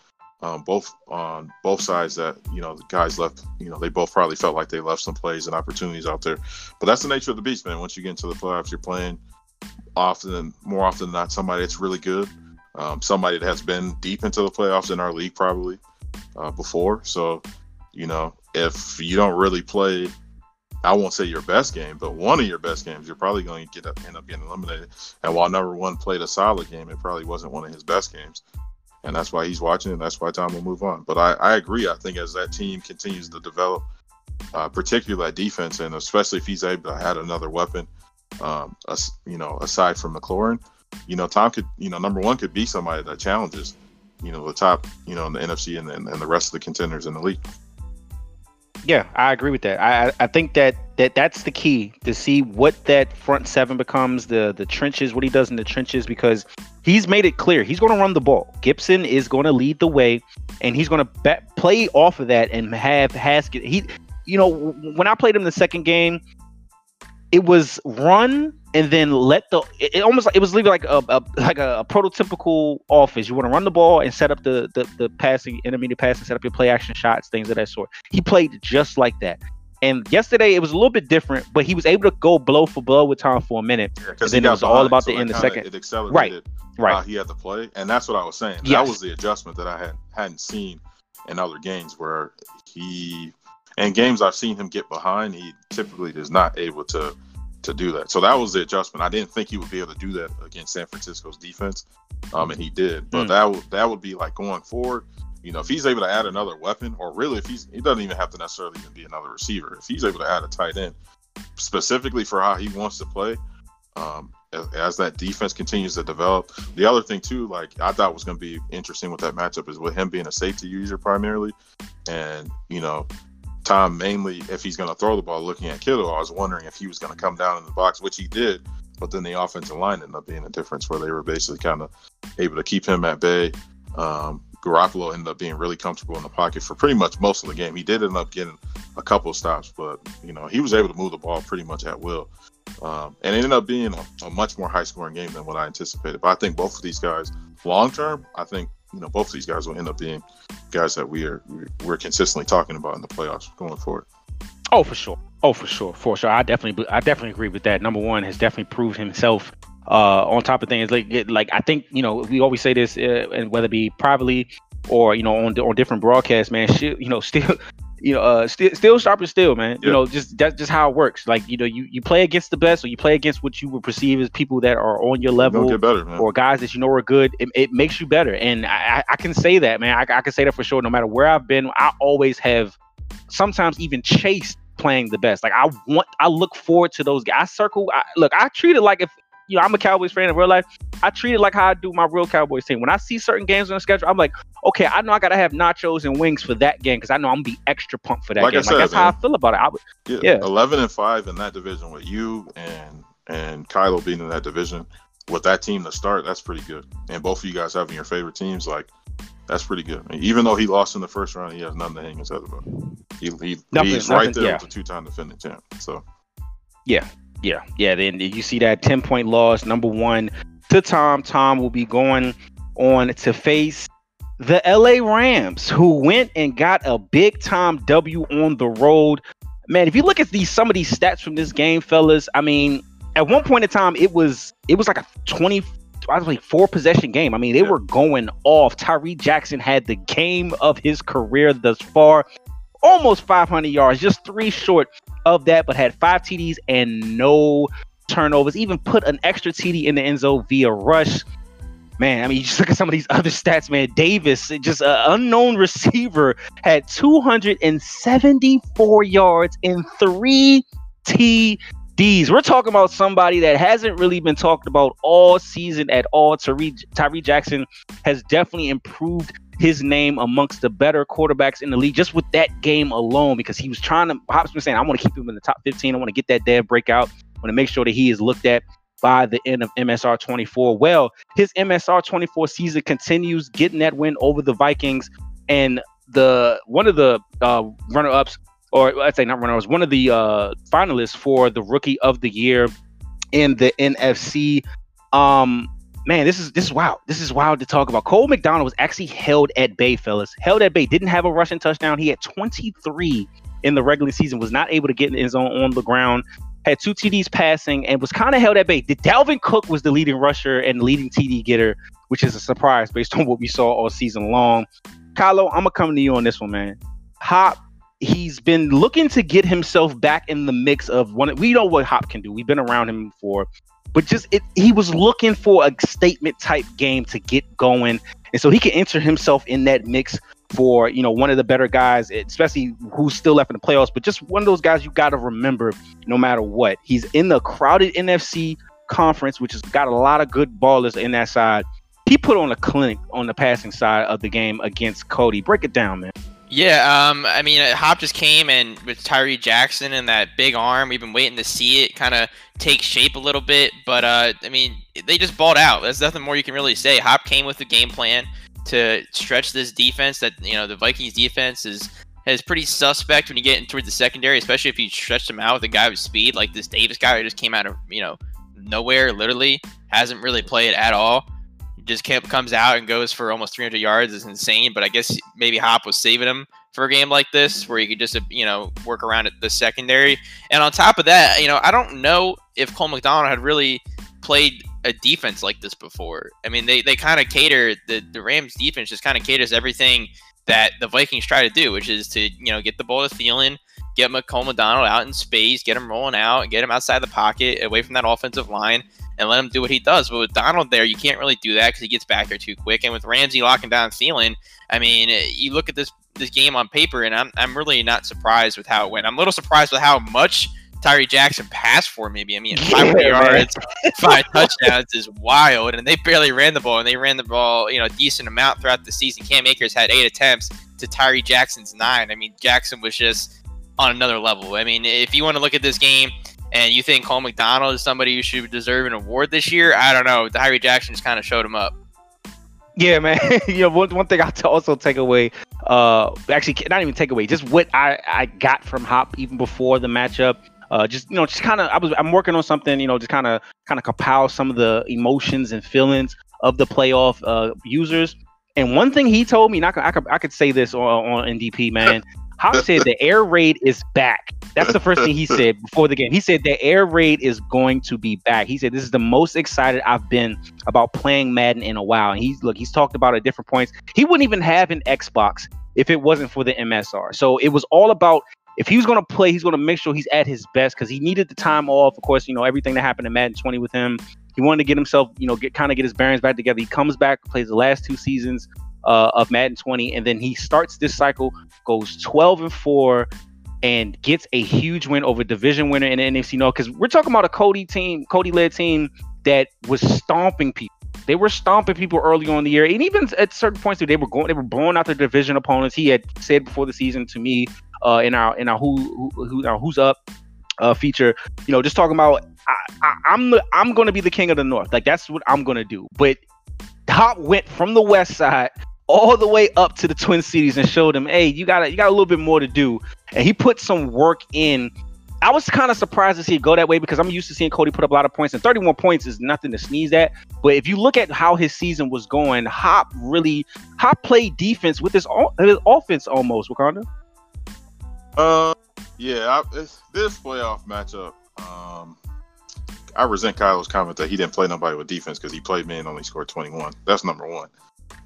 um, both on both sides that you know the guys left. You know they both probably felt like they left some plays and opportunities out there. But that's the nature of the beast, man. Once you get into the playoffs, you're playing often, more often than not, somebody that's really good, um, somebody that has been deep into the playoffs in our league probably uh, before. So you know if you don't really play I won't say your best game, but one of your best games, you're probably going to get up, end up getting eliminated. And while number one played a solid game, it probably wasn't one of his best games and that's why he's watching, and that's why Tom will move on. But I, I agree. I think as that team continues to develop, uh, particularly that defense, and especially if he's able to add another weapon, um, as, you know, aside from McLaurin, you know, Tom could, you know, number one could be somebody that challenges, you know, the top, you know, in the NFC and, and, and the rest of the contenders in the league. Yeah, I agree with that. I I think that that that's the key to see what that front seven becomes, the the trenches, what he does in the trenches, because he's made it clear he's going to run the ball. Gibson is going to lead the way, and he's going to be- play off of that and have Haskett. He, you know, when I played him the second game, it was run and then let the it, it almost like it was leaving like a, a like a, a, prototypical offense. You want to run the ball and set up the the, the passing intermediate pass and set up your play action shots, things of that sort. He played just like that. And yesterday it was a little bit different, but he was able to go blow for blow with Tom for a minute. Because then it was behind, all about so the end of the second. It accelerated right, right. he had to play, and that's what I was saying. Yes. That was the adjustment that I had hadn't seen in other games where he, in games I've seen him get behind, he typically is not able to to do that. So that was the adjustment. I didn't think he would be able to do that against San Francisco's defense, um, and he did. But Mm. that would that would be like going forward. You know, if he's able to add another weapon, or really if he's he doesn't even have to necessarily even be another receiver. If he's able to add a tight end, specifically for how he wants to play, um, as, as that defense continues to develop. The other thing too, like I thought was going to be interesting with that matchup is with him being a safety user primarily, and you know Tom mainly if he's going to throw the ball looking at Kittle. I was wondering if he was going to come down in the box, which he did, but then the offensive line ended up being a difference where they were basically kind of able to keep him at bay. Um, Garoppolo ended up being really comfortable in the pocket for pretty much most of the game. He did end up getting a couple of stops, but you know he was able to move the ball pretty much at will, um, and it ended up being a, a much more high-scoring game than what I anticipated. But I think both of these guys, long term, I think you know both of these guys will end up being guys that we are we're consistently talking about in the playoffs going forward. Oh, for sure. Oh, for sure. For sure. I definitely, I definitely agree with that. Number one has definitely proved himself. Uh, on top of things like, like I think you know we always say this, uh, and whether it be privately or you know on on different broadcasts, man. Shit, you know, still, you know, uh, still, still sharp and still, man. Yeah. You know, just that's just how it works. Like you know, you you play against the best, or you play against what you would perceive as people that are on your level get better, or guys that you know are good, it, it makes you better. And I, I- I can say that, man. I, I can say that for sure. No matter where I've been, I always have sometimes even chased playing the best. Like I want, I look forward to those guys. I circle. I, look, I treat it like if you know I'm a Cowboys fan in real life. I treat it like how I do my real Cowboys team. When I see certain games on the schedule, I'm like, okay, I know I gotta have nachos and wings for that game because I know I'm gonna be extra pumped for that Like I game. said, like that's how I feel about it. I would, Yeah, Yeah. eleven and five in that division with you and and Kylo being in that division with that team to start. That's pretty good. And both of you guys having your favorite teams, like that's pretty good. I mean, even though he lost in the first round, he has nothing to hang his head about. He he Nothing- he's right there yeah. with the two-time defending champ. So Yeah, yeah. Yeah. Then you see that 10 point loss, number one to Tom. Tom will be going on to face the LA Rams, who went and got a big time W on the road. Man, if you look at these some of these stats from this game, fellas, I mean, at one point in time, it was it was like a 20 I was like four possession game. I mean, they Yeah. were going off. Tyree Jackson had the game of his career thus far. Almost 500 yards, just three short of that, but had five TDs and no turnovers. Even put an extra TD in the end zone via rush. Man, I mean, you just look at some of these other stats, man. Davis, just an unknown receiver, had 274 yards in three TDs. We're talking about somebody that hasn't really been talked about all season at all. Tyree, Tyree Jackson has definitely improved his name amongst the better quarterbacks in the league just with that game alone because he was trying to Hop's saying I want to keep him in the top 15 I want to get that dev breakout. I want to make sure that he is looked at by the end of MSR 24 well his MSR 24 season continues getting that win over the Vikings and the one of the uh, runner ups or I'd say not runner ups one of the uh, finalists for the rookie of the year in the NFC um man, this is this is wild. This is wild to talk about. Cole McDonald was actually held at bay, fellas. Held at bay. Didn't have a rushing touchdown. He had 23 in the regular season. Was not able to get in his own on the ground. Had two TDs passing and was kind of held at bay. The Dalvin Cook was the leading rusher and leading TD getter, which is a surprise based on what we saw all season long. Kylo, I'm gonna come to you on this one, man. Hop he's been looking to get himself back in the mix of one. We know what Hop can do. We've been around him before, but just it, he was looking for a statement type game to get going, and so he can enter himself in that mix for you know one of the better guys, especially who's still left in the playoffs. But just one of those guys you got to remember, no matter what. He's in the crowded NFC conference, which has got a lot of good ballers in that side. He put on a clinic on the passing side of the game against Cody. Break it down, man. Yeah, um, I mean, uh, Hop just came and with Tyree Jackson and that big arm, we've been waiting to see it kind of take shape a little bit. But uh, I mean, they just balled out. There's nothing more you can really say. Hop came with the game plan to stretch this defense. That you know, the Vikings defense is is pretty suspect when you get in towards the secondary, especially if you stretch them out with a guy with speed like this Davis guy who just came out of you know nowhere, literally hasn't really played at all just kept, comes out and goes for almost 300 yards is insane. But I guess maybe Hop was saving him for a game like this where you could just, you know, work around at the secondary. And on top of that, you know, I don't know if Cole McDonald had really played a defense like this before. I mean, they, they kind of cater, the, the Rams defense just kind of caters everything that the Vikings try to do, which is to, you know, get the ball to Thielen, get Cole McDonald out in space, get him rolling out, get him outside the pocket, away from that offensive line and let him do what he does. But with Donald there, you can't really do that because he gets back there too quick. And with Ramsey locking down Thielen, I mean, you look at this this game on paper, and I'm I'm really not surprised with how it went. I'm a little surprised with how much Tyree Jackson passed for. Maybe I mean, 500 yeah, yards, five touchdowns is wild, and they barely ran the ball, and they ran the ball, you know, a decent amount throughout the season. Cam Akers had eight attempts to Tyree Jackson's nine. I mean, Jackson was just on another level. I mean, if you want to look at this game and you think Cole McDonald is somebody who should deserve an award this year, I don't know. Tyree Jackson just kind of showed him up. Yeah, man. you know, one, one thing I also take away, uh, actually not even take away, just what I, I got from Hop even before the matchup. Uh, just you know, just kind of I was I'm working on something, you know, just kind of kind of compile some of the emotions and feelings of the playoff uh, users. And one thing he told me, and I could I could, I could say this on, on NDP, man. Hop said the air raid is back. That's the first thing he said before the game. He said the air raid is going to be back. He said this is the most excited I've been about playing Madden in a while. And he's look, he's talked about at different points. He wouldn't even have an Xbox if it wasn't for the MSR. So it was all about if he was going to play, he's going to make sure he's at his best because he needed the time off. Of course, you know everything that happened in Madden 20 with him. He wanted to get himself, you know, get kind of get his bearings back together. He comes back, plays the last two seasons uh, of Madden 20, and then he starts this cycle, goes 12 and four, and gets a huge win over division winner in the NFC North. Because we're talking about a Cody team, Cody led team that was stomping people. They were stomping people early on the year, and even at certain points, they were going, they were blowing out their division opponents. He had said before the season to me uh, in our in our who who, who our who's up uh, feature, you know, just talking about I, am the I'm going to be the king of the North. Like that's what I'm going to do. But Hop went from the West Side all the way up to the Twin Cities and showed him, hey, you got you got a little bit more to do. And he put some work in. I was kind of surprised to see it go that way because I'm used to seeing Cody put up a lot of points, and 31 points is nothing to sneeze at. But if you look at how his season was going, Hop really Hop played defense with his, his offense almost. Wakanda. Uh, yeah, I, this playoff matchup. Um, I resent Kyle's comment that he didn't play nobody with defense because he played me and only scored 21. That's number one.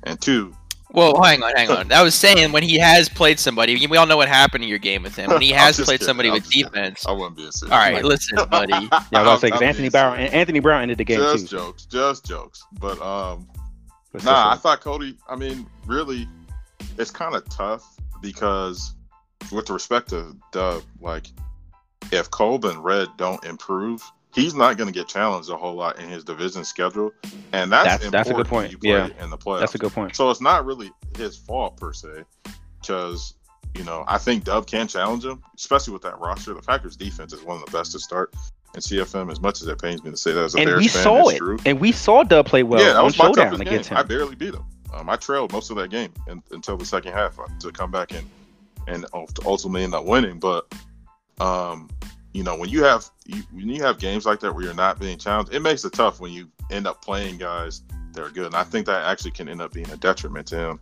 And two, well, hang on, hang on. I was saying when he has played somebody, we all know what happened in your game with him. When he has played kidding. somebody with defense, I wouldn't be a serious. All right, listen, buddy. yeah, I was gonna say Anthony Brown. Anthony Brown ended the game just too. jokes, just jokes. But um, nah, I thought Cody. I mean, really, it's kind of tough because, with respect to Dub, like, if Colb and Red don't improve, he's not going to get challenged a whole lot in his division schedule, and that's that's, that's a good point. yeah, in the playoffs, that's a good point. So it's not really his fault per se, because you know I think Dub can challenge him, especially with that roster. The Packers' defense is one of the best to start in CFM. As much as it pains me to say that as a and Bears we fan, saw it, true. and we saw Dub play well. Yeah, that was my toughest game. I barely beat him. Um, I trailed most of that game in, until the second half uh, to come back and and ultimately end up winning. But um, you know, when you have you, when you have games like that where you're not being challenged, it makes it tough when you end up playing guys that are good. And I think that actually can end up being a detriment to him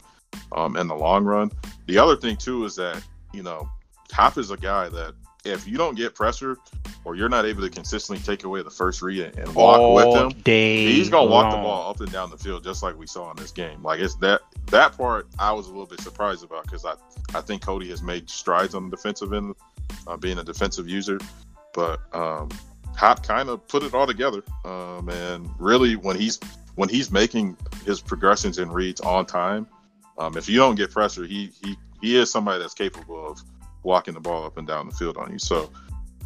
um, in the long run. The other thing too is that you know Hop is a guy that if you don't get pressure or you're not able to consistently take away the first read and walk All with him, he's gonna walk the ball up and down the field just like we saw in this game. Like it's that that part I was a little bit surprised about because I I think Cody has made strides on the defensive end, uh, being a defensive user, but um, Hop kind of put it all together. Um, and really, when he's when he's making his progressions and reads on time, um, if you don't get pressure, he he he is somebody that's capable of walking the ball up and down the field on you. So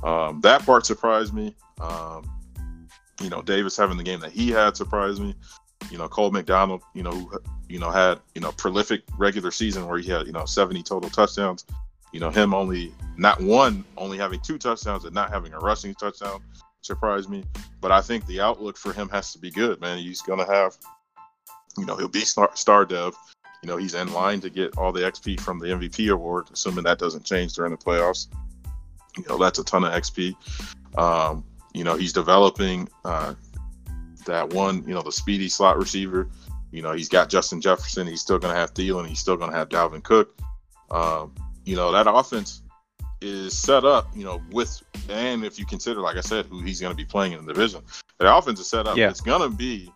um, that part surprised me. Um, you know, Davis having the game that he had surprised me. You know, Cole McDonald, you know, you know, had you know prolific regular season where he had you know 70 total touchdowns. You know, him only not one, only having two touchdowns and not having a rushing touchdown surprised me. But I think the outlook for him has to be good, man. He's gonna have, you know, he'll be star, star dev. You know, he's in line to get all the XP from the MVP award, assuming that doesn't change during the playoffs. You know, that's a ton of XP. Um, you know, he's developing uh, that one, you know, the speedy slot receiver. You know, he's got Justin Jefferson. He's still going to have Thielen. He's still going to have Dalvin Cook. Um, you know, that offense is set up, you know, with, and if you consider, like I said, who he's going to be playing in the division, the offense is set up. Yeah. It's going to be,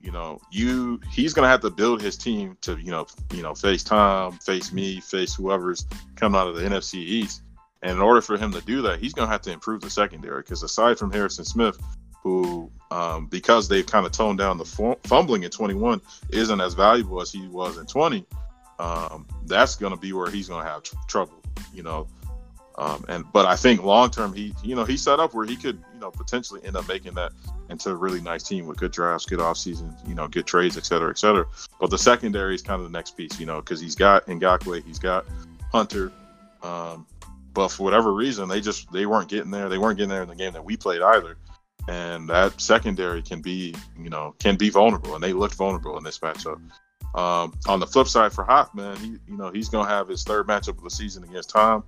you know, you, he's going to have to build his team to, you know, you know, face Tom, face me, face whoever's coming out of the NFC East. And in order for him to do that, he's going to have to improve the secondary because aside from Harrison Smith, who, um, because they've kind of toned down the fu- fumbling in 21, isn't as valuable as he was in 20, um, that's going to be where he's going to have tr- trouble, you know. Um, and but I think long term, he you know he set up where he could you know potentially end up making that into a really nice team with good drafts, good off season, you know, good trades, et cetera, et cetera. But the secondary is kind of the next piece, you know, because he's got Ngakoue, he's got Hunter. Um, but for whatever reason, they just they weren't getting there. They weren't getting there in the game that we played either. And that secondary can be, you know, can be vulnerable, and they looked vulnerable in this matchup. Um, on the flip side for Hoffman, he, you know, he's gonna have his third matchup of the season against Tom.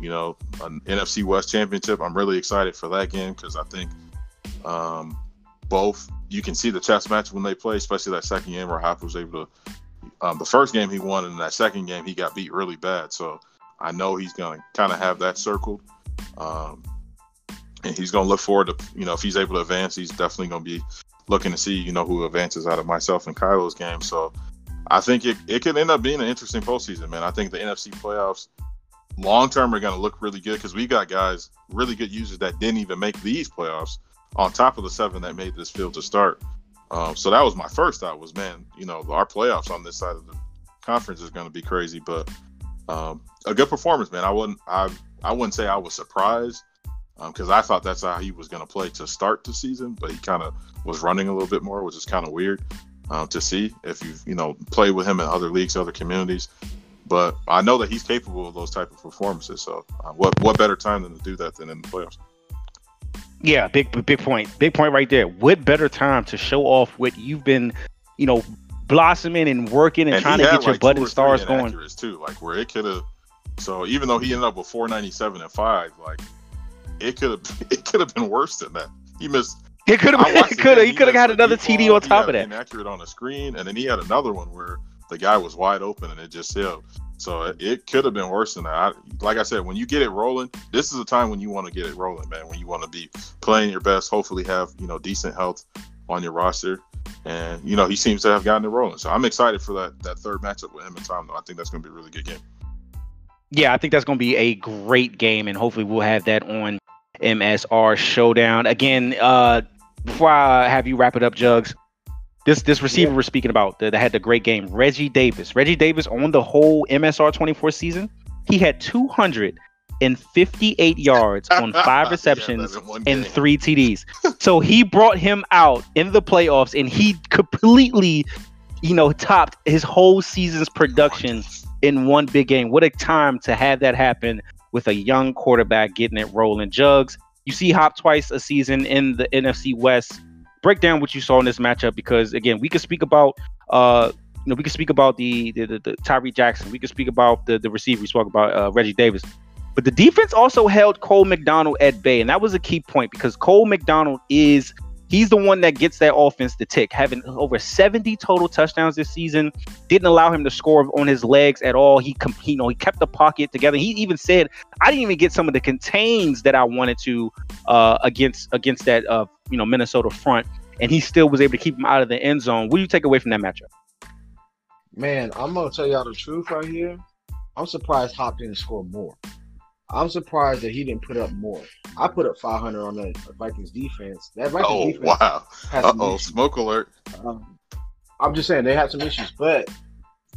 You know, an NFC West championship. I'm really excited for that game because I think um, both you can see the chess match when they play, especially that second game where Hoffman was able to. Um, the first game he won, and that second game he got beat really bad. So I know he's going to kind of have that circled. Um, and he's going to look forward to, you know, if he's able to advance, he's definitely going to be looking to see, you know, who advances out of myself and Kylo's game. So I think it, it could end up being an interesting postseason, man. I think the NFC playoffs long term are going to look really good because we got guys, really good users that didn't even make these playoffs on top of the seven that made this field to start. Um, so that was my first thought was, man, you know, our playoffs on this side of the conference is going to be crazy, but um, a good performance, man. I wouldn't, I, I wouldn't say I was surprised because I thought that's how he was going to play to start the season, but he kind of was running a little bit more, which is kind of weird um, to see if you've you know played with him in other leagues, other communities. But I know that he's capable of those type of performances. So uh, what what better time than to do that than in the playoffs? Yeah, big big point. Big point right there. What better time to show off what you've been, you know, blossoming and working and, And trying to get your like, butt two and or three stars going. too, like where it could have. So even though he ended up with 497 and five, like it could have it could have been worse than that. He missed. It could have it could have he could have had another TD on top of that. Inaccurate on the screen, and then he had another one where the guy was wide open and it just held. So it, it could have been worse than that. I, like I said, when you get it rolling, this is a time when you want to get it rolling, man. When you want to be playing your best, hopefully have you know decent health on your roster, and you know he seems to have gotten it rolling. So I'm excited for that that third matchup with him and Tom. Though I think that's going to be a really good game. Yeah, I think that's going to be a great game, and hopefully we'll have that on MSR Showdown again. Uh, before I have you wrap it up, Jugs, this this receiver we're speaking about that, had the great game, Reggie Davis. Reggie Davis on the whole MSR 24 season, he had 258 yards on five receptions one and three TDs. so he brought him out in the playoffs, and he completely, you know, topped his whole season's production in one big game. What a time to have that happen with a young quarterback getting it rolling. Jugs, you see Hop twice a season in the NFC West. Break down what you saw in this matchup because again, we could speak about uh you know, we could speak about the the, the, the Tyree Jackson. We could speak about the, the receiver. We spoke about uh, Reggie Davis. But the defense also held Cole McDonald at bay, and that was a key point because Cole McDonald is He's the one that gets that offense to tick, having over 70 total touchdowns this season. Didn't allow him to score on his legs at all. He, you know, he kept the pocket together. He even said, "I didn't even get some of the contains that I wanted to uh, against against that uh, you know Minnesota front." And he still was able to keep him out of the end zone. What do you take away from that matchup? Man, I'm gonna tell y'all the truth right here. I'm surprised Hop didn't score more. I'm surprised that he didn't put up more. I put up 500 on the Vikings defense. That Vikings Oh defense wow! Uh oh, smoke alert! Um, I'm just saying they have some issues, but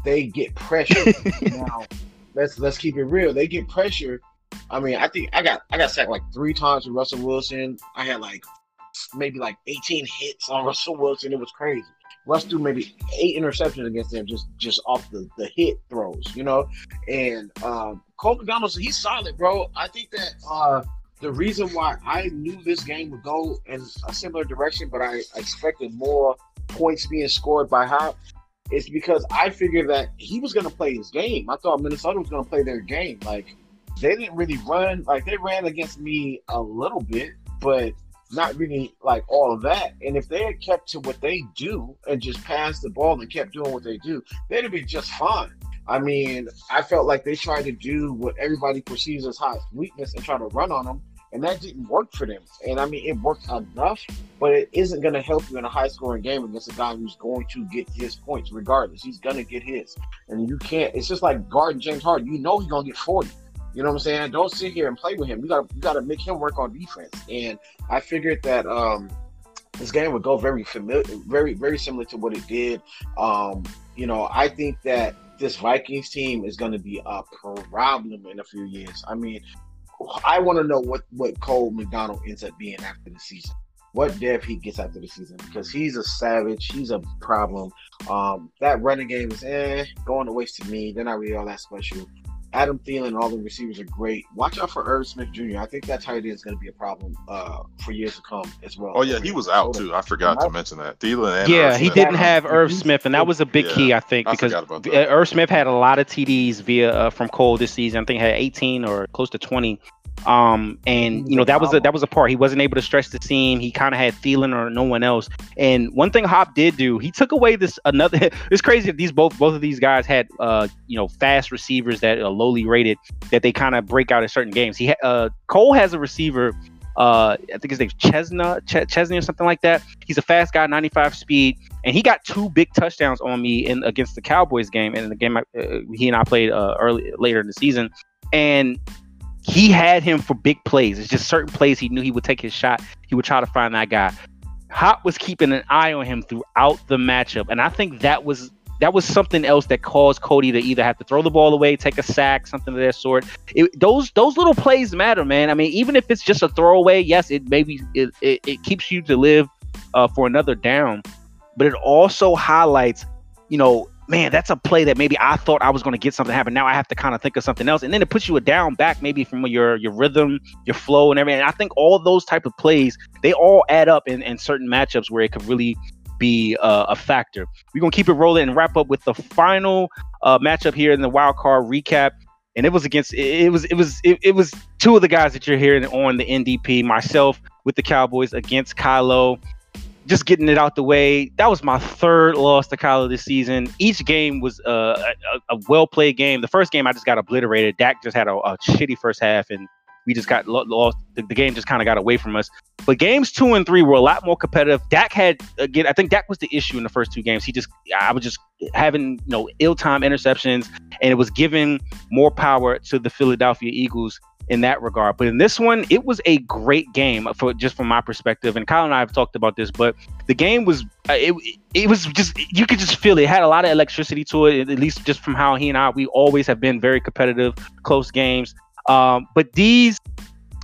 they get pressure. now, let's let's keep it real. They get pressure. I mean, I think I got I got sacked like three times with Russell Wilson. I had like maybe like 18 hits on Russell Wilson. It was crazy. Russ threw maybe eight interceptions against them just just off the, the hit throws, you know. And um, Cole McDonald's he's solid, bro. I think that uh, the reason why I knew this game would go in a similar direction, but I expected more points being scored by Hop, is because I figured that he was going to play his game. I thought Minnesota was going to play their game. Like they didn't really run. Like they ran against me a little bit, but not really like all of that. And if they had kept to what they do and just passed the ball and kept doing what they do, they'd be just fine. I mean, I felt like they tried to do what everybody perceives as hot weakness and try to run on them, and that didn't work for them. And I mean, it worked enough, but it isn't going to help you in a high scoring game against a guy who's going to get his points regardless. He's going to get his, and you can't. It's just like guarding James Harden. You know he's going to get forty. You know what I'm saying? Don't sit here and play with him. You got to you got to make him work on defense. And I figured that um, this game would go very familiar, very very similar to what it did. Um, you know, I think that this Vikings team is going to be a problem in a few years. I mean, I want to know what what Cole McDonald ends up being after the season. What depth he gets after the season because he's a savage. He's a problem. Um, that running game is eh going to waste to me. They're not really all that special. Adam Thielen and all the receivers are great. Watch out for Irv Smith Jr. I think that tight end is going to be a problem uh, for years to come as well. Oh yeah, he was out too. I forgot to mention that. Thielen and Yeah, Irv he Smith. didn't have Irv Smith, and that was a big Yeah, key, I think, because forgot about that. Irv Smith had a lot of TDs via uh, from Cole this season. I think he had 18 or close to 20. Um, and you know that was a, that was a part. He wasn't able to stretch the seam. He kind of had Thielen or no one else. And one thing Hop did do, he took away this another. it's crazy that these both both of these guys had uh you know fast receivers that are lowly rated that they kind of break out in certain games. He uh Cole has a receiver. Uh, I think his name's Chesna, Ch- Chesney or something like that. He's a fast guy, 95 speed, and he got two big touchdowns on me in against the Cowboys game, and in the game I, uh, he and I played uh, early later in the season, and he had him for big plays. It's just certain plays he knew he would take his shot. He would try to find that guy. Hop was keeping an eye on him throughout the matchup, and I think that was that was something else that caused Cody to either have to throw the ball away, take a sack, something of that sort. It, those those little plays matter, man. I mean, even if it's just a throwaway, yes, it maybe it, it, it keeps you to live uh, for another down, but it also highlights, you know, man, that's a play that maybe I thought I was going to get something happen. Now I have to kind of think of something else, and then it puts you a down back, maybe from your your rhythm, your flow, and everything. And I think all those type of plays they all add up in, in certain matchups where it could really be uh, a factor. We're gonna keep it rolling and wrap up with the final uh, matchup here in the wild card recap. And it was against it was it was it, it was two of the guys that you're hearing on the NDP. Myself with the Cowboys against Kylo just getting it out the way. That was my third loss to Kylo this season. Each game was uh, a, a well played game. The first game I just got obliterated. Dak just had a, a shitty first half, and we just got lo- lost. The, the game just kind of got away from us. But games two and three were a lot more competitive. Dak had again. I think Dak was the issue in the first two games. He just I was just having you know ill time interceptions, and it was giving more power to the Philadelphia Eagles in that regard. But in this one, it was a great game for just from my perspective. And Kyle and I have talked about this, but the game was uh, it, it was just you could just feel it. it had a lot of electricity to it, at least just from how he and I we always have been very competitive, close games. Um, but these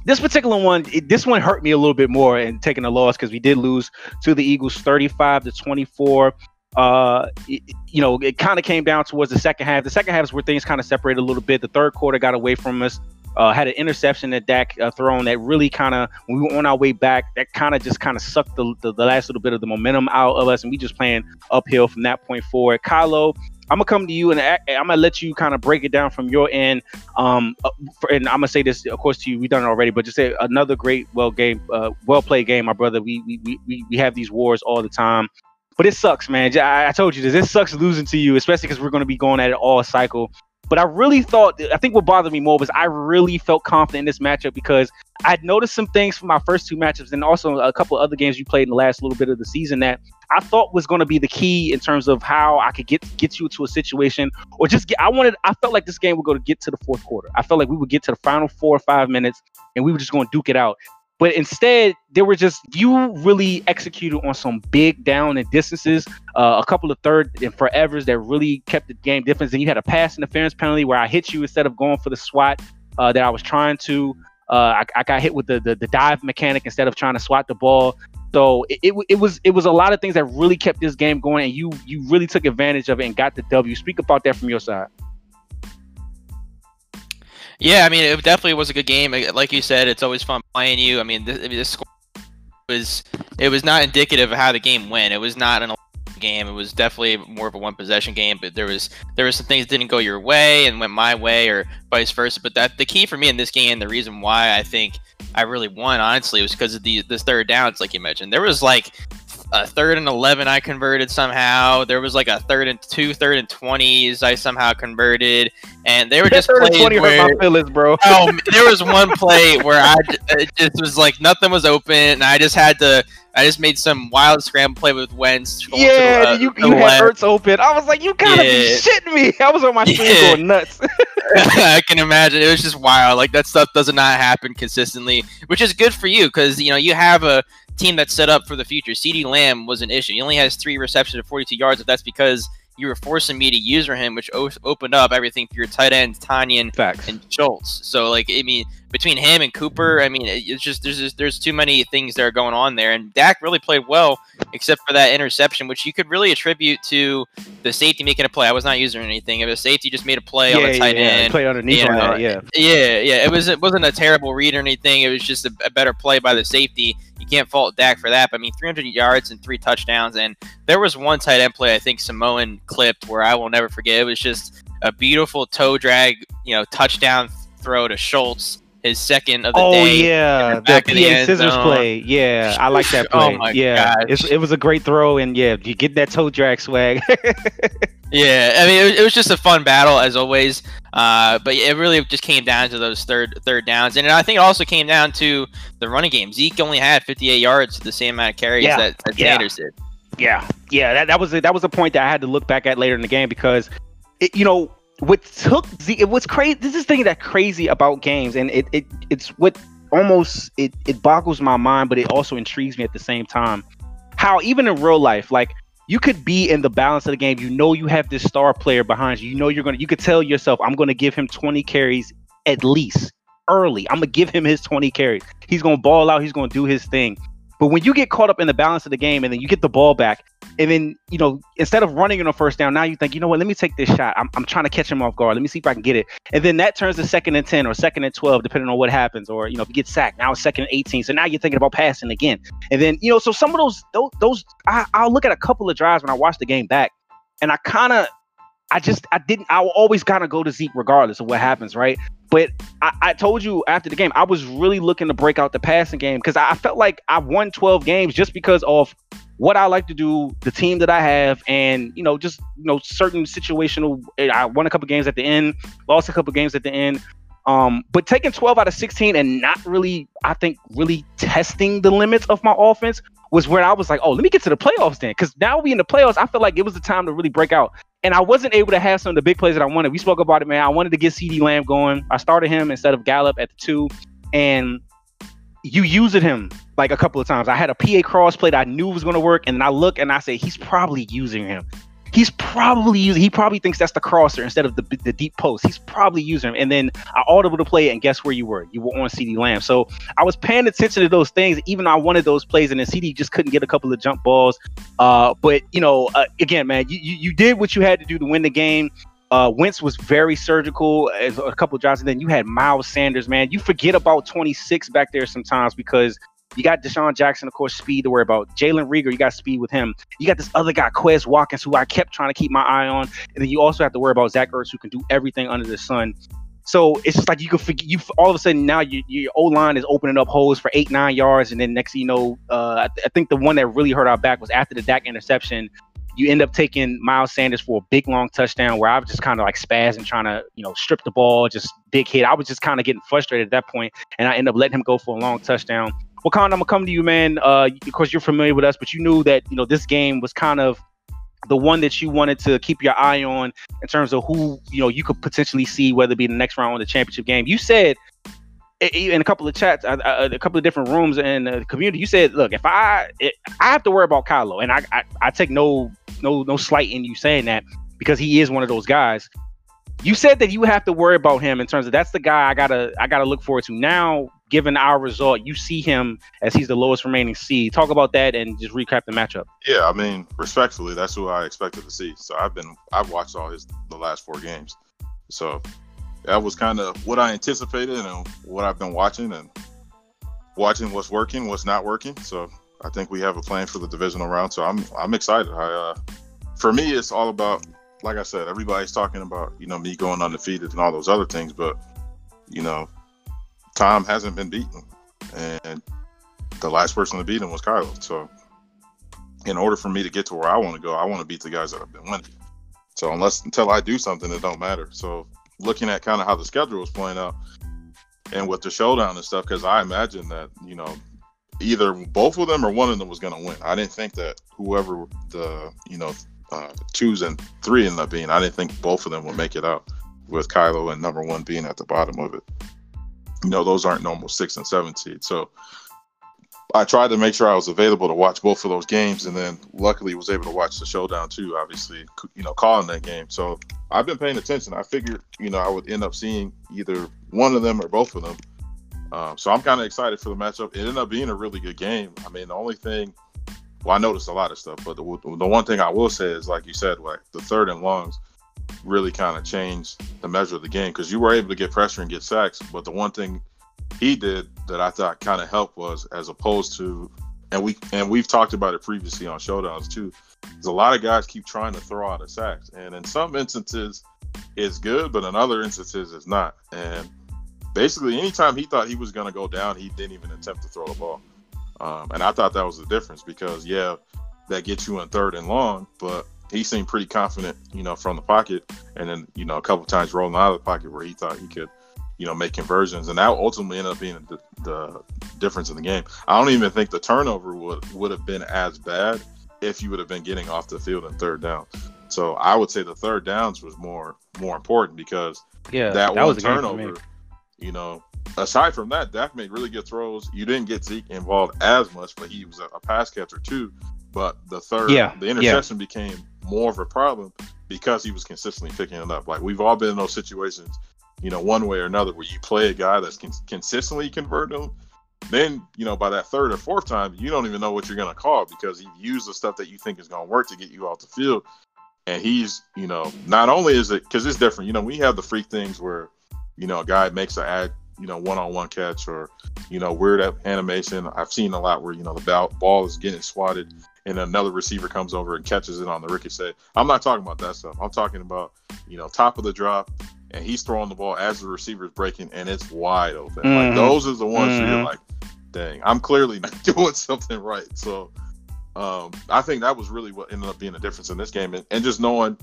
this particular one, it, this one hurt me a little bit more in taking a loss because we did lose to the Eagles 35 to 24 uh it, you know it kind of came down towards the second half the second half is where things kind of separated a little bit the third quarter got away from us uh, had an interception that Dak uh, thrown that really kind of when we were on our way back that kind of just kind of sucked the, the, the last little bit of the momentum out of us and we just playing uphill from that point forward Kylo I'm gonna come to you and I'm gonna let you kind of break it down from your end. Um, uh, for, and I'm gonna say this, of course, to you. We've done it already, but just say another great, well game, uh, well played game, my brother. We we, we we have these wars all the time, but it sucks, man. I, I told you this. It sucks losing to you, especially because we're gonna be going at it all cycle. But I really thought, I think what bothered me more was I really felt confident in this matchup because I'd noticed some things from my first two matchups and also a couple of other games you played in the last little bit of the season that I thought was going to be the key in terms of how I could get get you to a situation or just get. I wanted. I felt like this game would go to get to the fourth quarter. I felt like we would get to the final four or five minutes and we were just going to duke it out. But instead, there were just you really executed on some big down and distances, uh, a couple of third and forevers that really kept the game difference. And you had a pass interference penalty where I hit you instead of going for the swat uh, that I was trying to. Uh, I, I, got hit with the, the, the dive mechanic instead of trying to swat the ball. So it, it, it, was it was a lot of things that really kept this game going, and you you really took advantage of it and got the W. Speak about that from your side. Yeah, I mean, it definitely was a good game. Like you said, it's always fun playing you. I mean, this, this score was it was not indicative of how the game went. It was not an game. It was definitely more of a one possession game. But there was there was some things didn't go your way and went my way, or vice versa. But that the key for me in this game, the reason why I think I really won, honestly, was because of the this third downs, like you mentioned. There was like a third and 11 I converted somehow. There was like a third and two, third and 20s I somehow converted. And they were just third and 20 where, my feelings, bro. oh, there was one play where I just was like nothing was open and I just had to I just made some wild scramble play with Wentz. Yeah, the, uh, you, you had Ertz open. I was like, you gotta yeah. be shitting me. I was on my screen yeah. going nuts. I can imagine. It was just wild. Like that stuff does not happen consistently, which is good for you because you know you have a team that's set up for the future. CeeDee Lamb was an issue. He only has three receptions of 42 yards, but that's because you were forcing me to use him, which o- opened up everything for your tight ends, Tonyan Facts. and Schultz. So, like, I mean, between him and Cooper, I mean, it's just there's just, there's too many things that are going on there. And Dak really played well, except for that interception, which you could really attribute to the safety making a play. I was not using anything. If a safety just made a play yeah, on the tight yeah, end, play underneath on that, yeah, yeah, yeah. It was it wasn't a terrible read or anything. It was just a, a better play by the safety you can't fault Dak for that. But I mean, 300 yards and three touchdowns. And there was one tight end play I think Samoan clipped where I will never forget. It was just a beautiful toe drag, you know, touchdown throw to Schultz. His second of the oh, day. Oh yeah, the PA the scissors zone. play. Yeah, I like that oh play. oh my yeah, it was a great throw, and yeah, you get that toe drag swag. yeah, I mean, it was, it was just a fun battle as always. Uh, but it really just came down to those third third downs, and I think it also came down to the running game. Zeke only had 58 yards, to the same amount of carries yeah. that, that yeah. Sanders did. Yeah, yeah, that, that was a, that was a point that I had to look back at later in the game because, it, you know, what took it was crazy. This is the thing that crazy about games, and it, it it's what almost it it boggles my mind, but it also intrigues me at the same time. How even in real life, like you could be in the balance of the game. You know you have this star player behind you. You know you're gonna. You could tell yourself, I'm gonna give him 20 carries at least early. I'm gonna give him his 20 carries. He's gonna ball out. He's gonna do his thing. But when you get caught up in the balance of the game and then you get the ball back, and then you know instead of running on a first down, now you think, you know what? Let me take this shot. I'm, I'm trying to catch him off guard. Let me see if I can get it. And then that turns to second and ten or second and twelve, depending on what happens. Or you know if you get sacked, now it's second and eighteen. So now you're thinking about passing again. And then you know so some of those those, those I, I'll look at a couple of drives when I watch the game back, and I kind of I just I didn't I always kind of go to Zeke regardless of what happens, right? But I, I, told you after the game, I was really looking to break out the passing game because I, I felt like I won 12 games just because of what I like to do, the team that I have, and you know, just you know, certain situational. I won a couple games at the end, lost a couple games at the end. Um, but taking 12 out of 16 and not really, I think, really testing the limits of my offense was where I was like, oh, let me get to the playoffs then. Because now we in the playoffs, I feel like it was the time to really break out. And I wasn't able to have some of the big plays that I wanted. We spoke about it, man. I wanted to get CeeDee Lamb going. I started him instead of Gallup at the two. And you used him like a couple of times. I had a PA cross play that I knew was going to work. And I look and I say, he's probably using him he's probably using, he probably thinks that's the crosser instead of the, the deep post. He's probably using him. And then I audible to play and guess where you were? You were on CeeDee Lamb. So I was paying attention to those things, even though I wanted those plays, and then CeeDee just couldn't get a couple of jump balls. Uh, but you know, uh, again, man, you, you, you did what you had to do to win the game. Uh, Wentz was very surgical as a couple of drives, and then you had Miles Sanders, man. You forget about 26 back there sometimes because You got DeSean Jackson, of course, speed to worry about. Jalen Reagor, you got speed with him. You got this other guy, Quez Watkins, who I kept trying to keep my eye on. And then you also have to worry about Zach Ertz, who can do everything under the sun. So it's just like you can forget. You all of a sudden now you, your O line is opening up holes for eight nine yards, and then next you know, uh, I, th- I, think the one that really hurt our back was after the Dak interception. You end up taking Miles Sanders for a big long touchdown where I was just kind of like spazzing, trying to you know strip the ball, just big hit. I was just kind of getting frustrated at that point, and I end up letting him go for a long touchdown. Wakanda, I'm gonna come to you, man. Uh, you're familiar with us, but you knew that you know this game was kind of the one that you wanted to keep your eye on in terms of who you know you could potentially see whether it be the next round of the championship game. You said in a couple of chats, a couple of different rooms in the community, you said, "Look, if I I have to worry about Kylo, and I, I I take no no no slight in you saying that because he is one of those guys." You said that you have to worry about him in terms of that's the guy I gotta I gotta look forward to. Now, given our result, you see him as he's the lowest remaining seed. Talk about that and just recap the matchup. Yeah, I mean, respectfully, that's who I expected to see. So I've been I've watched all his the last four games. So that was kind of what I anticipated and what I've been watching and watching what's working, what's not working. So I think we have a plan for the divisional round. So I'm I'm excited. I uh, for me, it's all about like I said, everybody's talking about you know me going undefeated and all those other things, but you know, Tom hasn't been beaten, and the last person to beat him was Kylo. So in order for me to get to where I want to go, I want to beat the guys that I've been winning. So unless until I do something, it don't matter. So looking at kind of how the schedule was playing out and with the showdown and stuff, because I imagine that you know either both of them or one of them was going to win. I didn't think that whoever the you know uh, twos and three ended up being, I didn't think both of them would make it out with Kylo and number one being at the bottom of it. You know, those aren't normal six and seven seeds. So I tried to make sure I was available to watch both of those games, and then luckily was able to watch the showdown too. Obviously, you know, calling that game. So I've been paying attention. I figured, you know, I would end up seeing either one of them or both of them. Um, so I'm kind of excited for the matchup. It ended up being a really good game. I mean, the only thing, well, I noticed a lot of stuff, but the, the one thing I will say is, like you said, like the third and longs really kind of changed the measure of the game because you were able to get pressure and get sacks. But the one thing he did that I thought kind of helped was as opposed to, and we and we've talked about it previously on showdowns too. There's a lot of guys keep trying to throw out a sacks, and in some instances it's good, but in other instances it's not. And basically, anytime he thought he was going to go down, he didn't even attempt to throw the ball. Um, and I thought that was the difference because yeah, that gets you in third and long, but he seemed pretty confident, you know, from the pocket, and then you know a couple times rolling out of the pocket where he thought he could you know, make conversions, and that ultimately ended up being the, the, difference in the game. I don't even think the turnover would would have been as bad if you would have been getting off the field in third down. So I would say the third downs was more more important because yeah, that, that one turnover, you know, aside from that, Dak made really good throws. You didn't get Zeke involved as much, but he was a, a pass catcher too. But the third, yeah, the interception yeah. became more of a problem because he was consistently picking it up. Like we've all been in those situations you know, one way or another, where you play a guy that's con- consistently converting them, then you know by that third or fourth time, you don't even know what you're gonna call because you've used the stuff that you think is gonna work to get you off the field, and he's, you know, not only is it because it's different. You know, we have the freak things where, you know, a guy makes an ad, you know, one-on-one catch or, you know, weird animation. I've seen a lot where you know the ball is getting swatted and another receiver comes over and catches it on the ricochet. I'm not talking about that stuff. I'm talking about, you know, top of the drop, and he's throwing the ball as the receiver's breaking and it's wide open. Mm-hmm. Like those are the ones mm-hmm. you're like, dang, I'm clearly not doing something right. So um, I think that was really what ended up being the difference in this game. And, and, just knowing,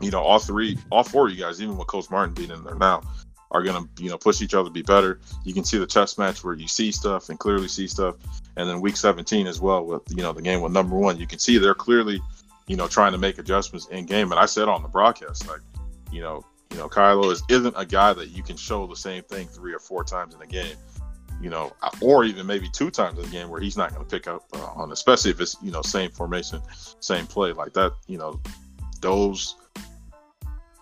you know, all three, all four of you guys, even with Coach Martin being in there now, are gonna, you know, push each other to be better. You can see the chess match where you see stuff and clearly see stuff. And then week 17 as well with, you know, the game with number one, you can see they're clearly, you know, trying to make adjustments in game. And I said on the broadcast, like, you know, you know, Kylo is isn't a guy that you can show the same thing three or four times in a game. You know, or even maybe two times in a game where he's not going to pick up uh, on, especially if it's you know same formation, same play like that. You know, those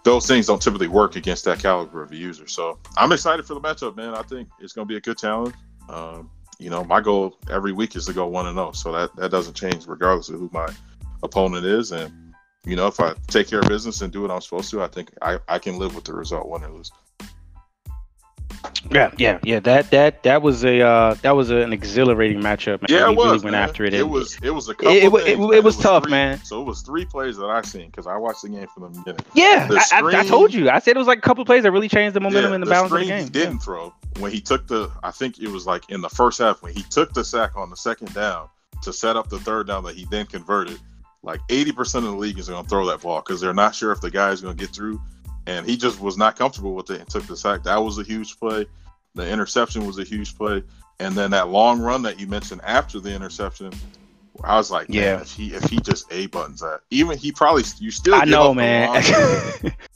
those things don't typically work against that caliber of a user. So I'm excited for the matchup, man. I think it's going to be a good challenge. Um, you know, my goal every week is to go one and zero, oh, so that that doesn't change regardless of who my opponent is and you know, if I take care of business and do what I'm supposed to, I think I, I can live with the result, win or lose. Yeah, yeah, yeah. That that that was a uh, that was an exhilarating matchup. Man. Yeah, he it was. really went man. after it. It was. It was a couple. it- it- things, it- it was tough, three- man. So it was three plays that I seen because I watched the game from the beginning. Yeah, The I, I, I told you. I said it was like a couple of plays that really changed the momentum Yeah, and the, balance of the game. He didn't throw when he took the. I think it was like in the first half when he took the sack on the second down to set up the third down that he then converted. Like eighty percent of the league is going to throw that ball because they're not sure if the guy is going to get through, and he just was not comfortable with it and took the sack. That was a huge play. The interception was a huge play, and then that long run that you mentioned after the interception. I was like, Yeah. if he if he just a buttons that, even he probably you still. I know, man.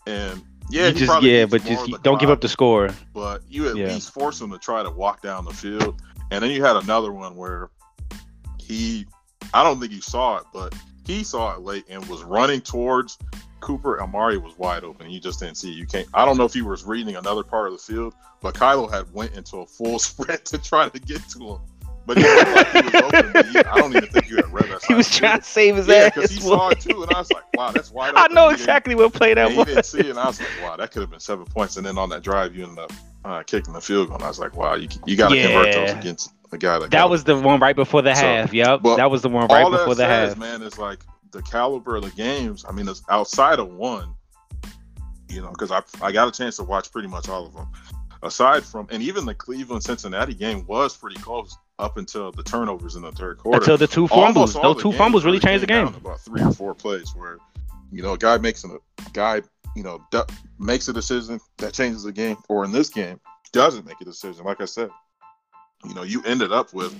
and yeah, you just yeah, but just don't give up the score. but you at Yeah. least force him to try to walk down the field. And then you had another one where he, I don't think you saw it, but he saw it late and was running towards Cooper. Amari was wide open. You just didn't see it. You can't. I don't know if he was reading another part of the field, but Kylo had went into a full sprint to try to get to him. But he like he was open. but he- I don't even think you had read that. He was trying to save his Yeah, ass. because he saw it too, and I was like, "Wow, that's wide open." I know He exactly what play that and he was. didn't see it, and I was like, "Wow, that could have been seven points." And then on that drive, you ended up uh, kicking the field goal. And I was like, "Wow, you you got to convert those against the guy that." got That it." was the one right before the So, half. Yep, that was the one right before that the says, half. man, is like the caliber of the games. I mean, it's outside of one, you know, because I I got a chance to watch pretty much all of them. Aside from, and even the Cleveland Cincinnati game was pretty close up until the turnovers in the third quarter. Until the two fumbles, those two fumbles really changed the game. About three or four plays where, you know, a guy makes a guy, you know, d- makes a decision that changes the game, or in this game, doesn't make a decision. Like I said, you know, you ended up with,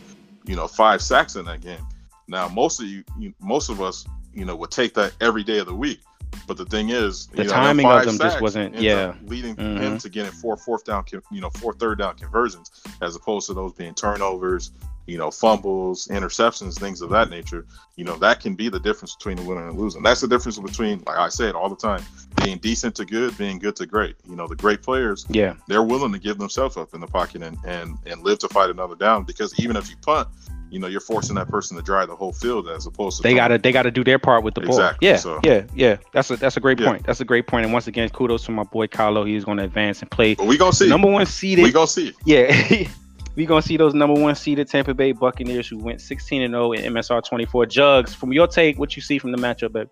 you know, five sacks in that game. Now, most of you, you most of us, you know, would take that every day of the week. But the thing is, The you know, timing of them just wasn't- yeah. leading him Mhm. to getting four fourth down, you know, four third down conversions, as opposed to those being turnovers, you know, fumbles, interceptions, things of that nature. You know, that can be the difference between the winner and losing. That's the difference between, like I say it all the time, being decent to good, being good to great. You know, the great players, Yeah, they're willing to give themselves up in the pocket and and and live to fight another down because even if you punt, you know, you're forcing that person to drive the whole field as opposed to they gotta they gotta do their part with the ball. Exactly, Yeah, so- yeah, yeah. That's a that's a great Yeah. point. That's a great point. And once again, kudos to my boy Kylo. He's gonna advance and play But we gonna see. number one seeded. we gonna see. Yeah. we gonna see those number one seeded Tampa Bay Buccaneers who went 16 and 0 in MSR 24. Jugs, from your take, what you see from the matchup, babe?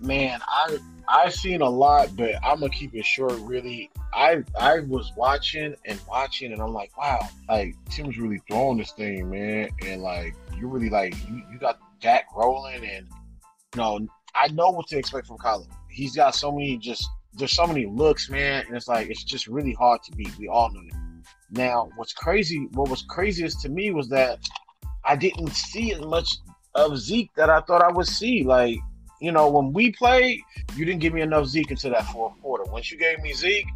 Man, I I've seen a lot, but I'm gonna keep it short. Really, I I was watching and watching, and I'm like, wow, like Tim's really throwing this thing, man, and like you really like you, you got Dak rolling, and you know I know what to expect from Colin. He's got so many just there's so many looks, man, and it's like it's just really hard to beat. We all know that. Now, what's crazy? What was craziest to me was that I didn't see as much of Zeke that I thought I would see. Like you know, when we played, you didn't give me enough Zeke until that fourth quarter. Once you gave me Zeke,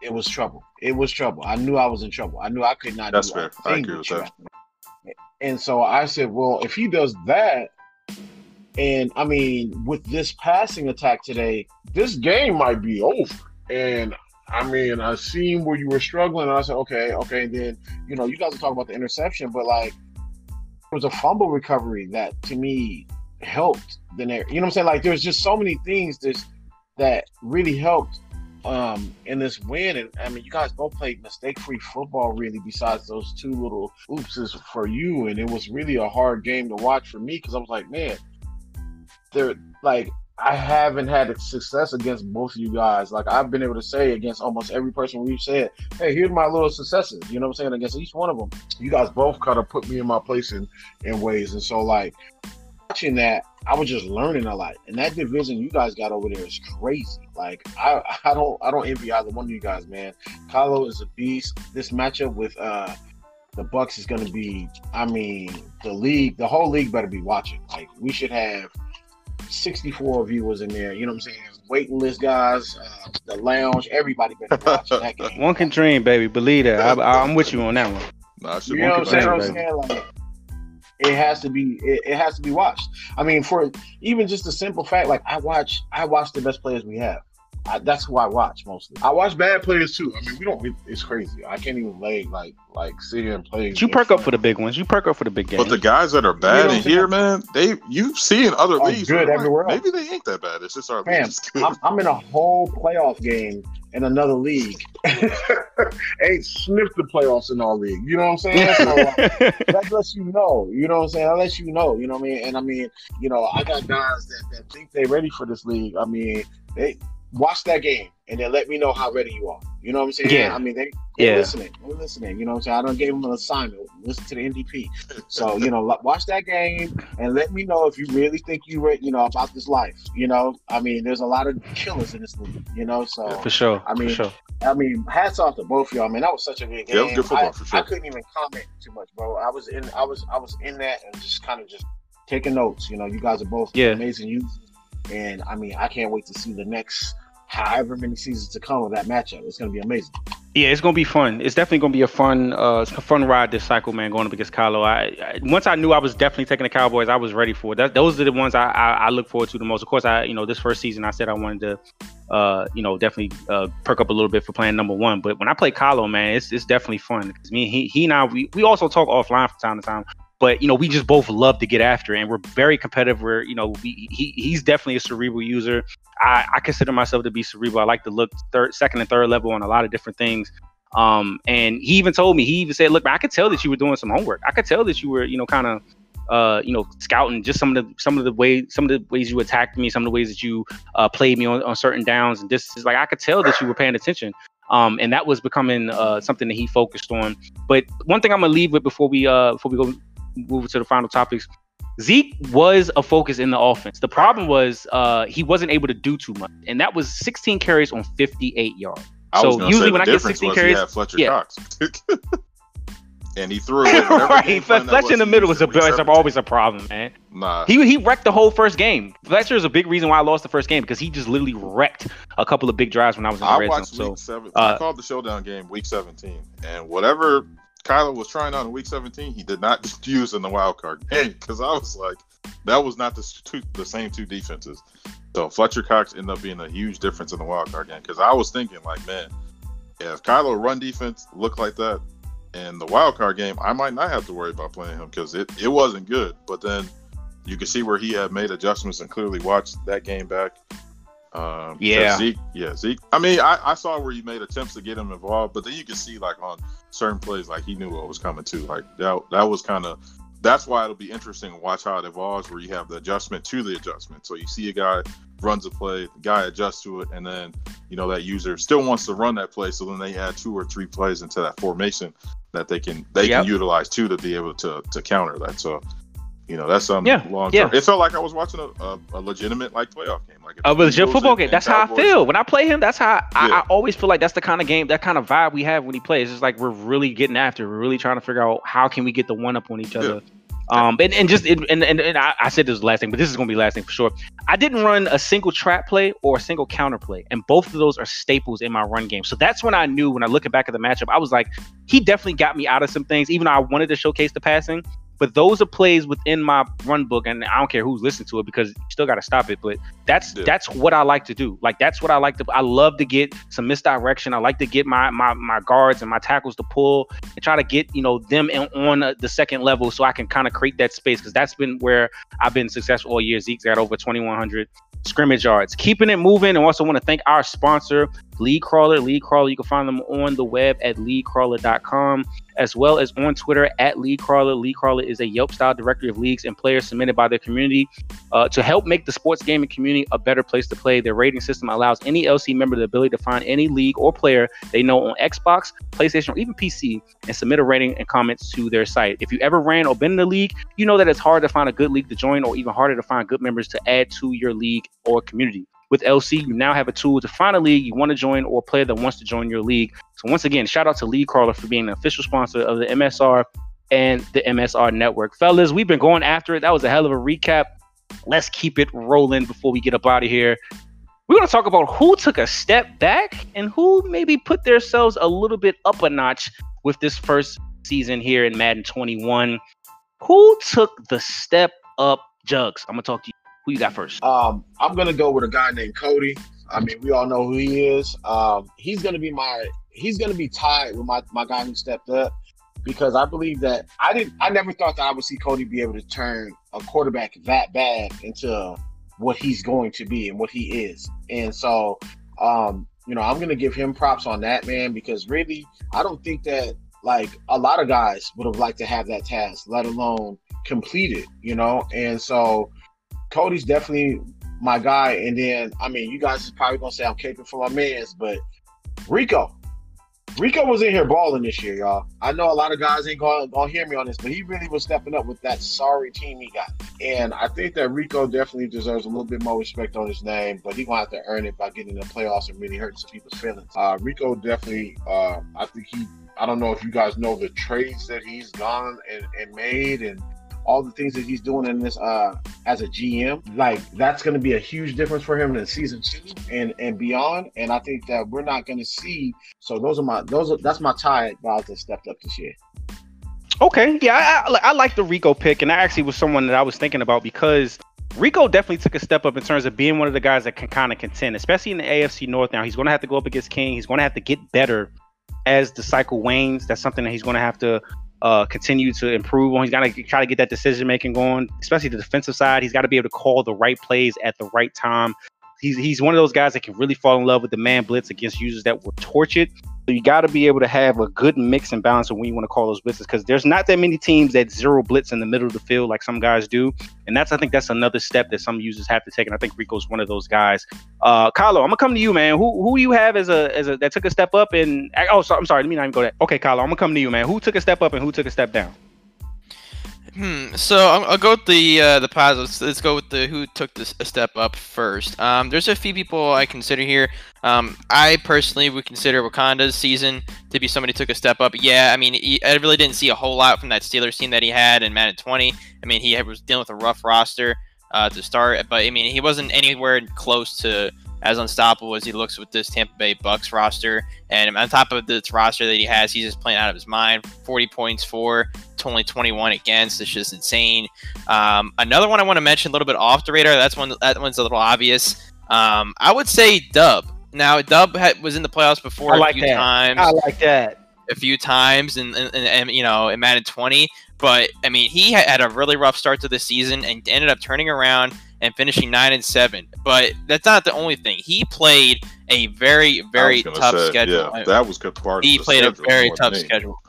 it was trouble. It was trouble. I knew I was in trouble. I knew I could not That's do fair. I agree with you. that. And so I said, well, if he does that, and I mean, with this passing attack today, this game might be over. And I mean, I seen where you were struggling. I said, okay, okay. And then, you know, you guys are talking about the interception, but like, it was a fumble recovery that to me helped the narrative. You know what I'm saying? Like, there's just so many things that that really helped um in this win. And I mean, you guys both played mistake-free football, really. Besides those two little oopses for you, and it was really a hard game to watch for me because I was like, man, they're like. I haven't had success against both of you guys. Like I've been able to say against almost every person we've said, "Hey, here's my little successes." You know what I'm saying? Against each one of them, you guys both kind of put me in my place in in ways. And so, like watching that, I was just learning a lot. And that division you guys got over there is crazy. Like I, I don't, I don't envy either one of you guys, man. Kylo is a beast. This matchup with uh the Bucks is going to be. I mean, the league, the whole league better be watching. Like we should have 64 viewers in there. You know what I'm saying? Waiting list guys, uh, the lounge, everybody better be watching that game. One can dream, baby. Believe that. I, I'm with you on that one. Nah, You know what I'm saying? dream, I'm saying? Like, it has to be. It, it has to be watched. I mean, for even just the simple fact, like I watch, I watch the best players we have. I, that's who I watch mostly. I watch bad players too. I mean, we don't. It's crazy. I can't even lay like like sit here and play. You perk up for the big ones. You perk up for the big games. But the guys that are bad in here, man, they you see in other leagues. good where, like, everywhere else. Maybe they ain't that bad. It's just our Man, league. I'm, I'm in a whole playoff game in another league. Ain't sniffed the playoffs in our league. You know what I'm saying? So, uh, that lets you know. You know what I'm saying? That lets you know. You know what I mean? And I mean, you know, I got guys that, that think they're ready for this league. I mean, they watch that game and then let me know how ready you are. You know what I'm saying? Yeah. I mean, they they Yeah. listening. They're listening. You know what I'm saying? I don't give them an assignment. Listen to the NDP. So you know, watch that game and let me know if you really think you re- you know about this life. You know, I mean, there's a lot of killers in this league. You know, so for sure. I mean, for sure. I mean, hats off to both of y'all, I mean, That was such a good game. Yeah, good football, I, for sure. I couldn't even comment too much, bro. I was in, I was, I was in that and just kind of just taking notes. You know, you guys are both Yeah. amazing users, and I mean, I can't wait to see the next however many seasons to come of that matchup. It's going to be amazing. Yeah, it's gonna be fun. It's definitely gonna be a fun, uh, a fun ride this cycle, man. Going up against Kylo. I, I once I knew I was definitely taking the Cowboys, I was ready for it. That, those are the ones I, I, I look forward to the most. Of course, I you know this first season I said I wanted to, uh, you know, definitely uh, perk up a little bit for playing number one. But when I play Kylo, man, it's it's definitely fun. Cause me, he he and I we, we also talk offline from time to time. But you know, we just both love to get after, it, and we're very competitive. We're you know, we, he he's definitely a cerebral user. I, I consider myself to be cerebral. I like to look third, second, and third level on a lot of different things. Um, and he even told me, he even said, "Look, man, I could tell that you were doing some homework. I could tell that you were, you know, kind of, uh, you know, scouting just some of the some of the ways, some of the ways you attacked me, some of the ways that you uh, played me on, on certain downs and distances. Like I could tell that you were paying attention." Um, and that was becoming uh, something that he focused on. But one thing I'm gonna leave with before we uh, before we go move to the final topics, Zeke was a focus in the offense. The problem was uh, he wasn't able to do too much, and that was 16 carries on 58 yards. So usually when I get 16 was he carries- yeah. Cox. and he threw it. Right, Fletcher in the middle was a, in week it's 17. always a problem, man. Nah, He he wrecked the whole first game. Fletcher is a big reason why I lost the first game because he just literally wrecked a couple of big drives when I was in the I red zone. watched So seven. uh, I called the showdown game week 17, and whatever Kyler was trying out in week 17, he did not use in the wild card game because I was like, that was not the two, the same two defenses. So Fletcher Cox ended up being a huge difference in the wild card game because I was thinking like, man, if Kyler run defense looked like that in the wild card game, I might not have to worry about playing him because it, it wasn't good. But then you could see where he had made adjustments and clearly watched that game back. Um, Yeah. Zeke, yeah, Zeke. I mean, I, I saw where he made attempts to get him involved, but then you can see like on certain plays, like he knew what was coming too. Like that, that was kind of. That's why it'll be interesting to watch how it evolves, where you have the adjustment to the adjustment. So you see a guy runs a play, the guy adjusts to it, and then you know that user still wants to run that play. So then they add two or three plays into that formation that they can they Yep. can utilize too to be able to to counter that. So you know that's something Yeah, long yeah. term. It felt like I was watching a, a, a legitimate like playoff game, like a the legit Eagles football game. That's how I feel when I play him. That's how I, Yeah. I always feel like that's the kind of game, that kind of vibe we have when he plays. It's like we're really getting after. it. We're really trying to figure out how can we get the one up on each other. Um, and, and just and, and, and I, I said this was last thing, but this is gonna be last thing for sure. I didn't run a single trap play or a single counter play, and both of those are staples in my run game. So that's when I knew when I look back at the matchup, I was like, he definitely got me out of some things, even though I wanted to showcase the passing. But those are plays within my run book, and I don't care who's listening to it because you still got to stop it. But that's Yeah. that's what I like to do. Like that's what I like to. I love to get some misdirection. I like to get my my my guards and my tackles to pull and try to get you know them in, on uh, the second level so I can kind of create that space because that's been where I've been successful all year. Zeke's got over 2,100 scrimmage yards, keeping it moving. And also want to thank our sponsor, League Crawler. League Crawler, you can find them on the web at leaguecrawler.com as well as on Twitter at League Crawler. League Crawler is a Yelp style directory of leagues and players submitted by their community uh, to help make the sports gaming community a better place to play. Their rating system allows any LC member the ability to find any league or player they know on Xbox, PlayStation, or even PC and submit a rating and comments to their site. If you ever ran or been in the league, you know that it's hard to find a good league to join or even harder to find good members to add to your league or community. With LC, you now have a tool to find a league you want to join or a player that wants to join your league. So once again, shout out to League Crawler for being an official sponsor of the MSR and the MSR network. Fellas, we've been going after it. That was a hell of a recap. Let's keep it rolling before we get up out of here. We're going to talk about who took a step back and who maybe put themselves a little bit up a notch with this first season here in Madden 21. Who took the step up, Jugs? I'm going to talk to you. Who you got first? Um, I'm gonna go with a guy named Cody. I mean, we all know who he is. Um, he's gonna be my he's gonna be tied with my my guy who stepped up because I believe that I didn't I never thought that I would see Cody be able to turn a quarterback that bad into what he's going to be and what he is. And so um, you know, I'm gonna give him props on that man because really I don't think that like a lot of guys would have liked to have that task, let alone complete it, you know? And so Cody's definitely my guy. And then, I mean, you guys is probably gonna say I'm caping for my mans, but Rico, Rico was in here balling this year, y'all. I know a lot of guys ain't gonna, gonna hear me on this, but he really was stepping up with that sorry team he got. And I think that Rico definitely deserves a little bit more respect on his name, but he gonna have to earn it by getting in the playoffs and really hurting some people's feelings. Uh, Rico definitely, uh, I think he. I don't know if you guys know the trades that he's gone and, and made and all the things that he's doing in this uh as a GM, like that's going to be a huge difference for him in season two and and beyond. And I think that we're not going to see. So those are my those are that's my tie guys that stepped up this year. Okay, yeah, I, I, I like the Rico pick, and I actually was someone that I was thinking about because Rico definitely took a step up in terms of being one of the guys that can kind of contend, especially in the AFC North. Now he's going to have to go up against King. He's going to have to get better as the cycle wanes. That's something that he's going to have to uh, continue to improve on. He's got to try to get that decision making going, especially the defensive side. He's got to be able to call the right plays at the right time. He's, he's one of those guys that can really fall in love with the man blitz against users that were tortured. So you got to be able to have a good mix and balance of when you want to call those blitzes because there's not that many teams that zero blitz in the middle of the field like some guys do, and that's I think that's another step that some users have to take. And I think Rico's one of those guys. Uh, Kylo, I'm gonna come to you, man. Who who you have as a as a that took a step up and oh, so, I'm sorry, let me not even go that. Okay, Kylo, I'm gonna come to you, man. Who took a step up and who took a step down? Hmm. So I'll, I'll go with the uh, the positives. Let's go with the who took this a step up first. Um, there's a few people I consider here. Um, I personally would consider Wakanda's season to be somebody who took a step up. Yeah, I mean, he, I really didn't see a whole lot from that Steelers team that he had in Madden 20. I mean, he was dealing with a rough roster uh, to start, but I mean, he wasn't anywhere close to as unstoppable as he looks with this Tampa Bay Bucks roster. And on top of this roster that he has, he's just playing out of his mind. 40 points for, only 21 against. It's just insane. Um, another one I want to mention a little bit off the radar. That's one. That one's a little obvious. Um, I would say Dub. Now Dub had, was in the playoffs before I like a few that. times. I like that. A few times, and, and, and you know, in Madden 20. But I mean, he had a really rough start to the season and ended up turning around and finishing nine and seven. But that's not the only thing. He played a very, very tough say, schedule. Yeah, that was good part. he of the played a very tough me. schedule.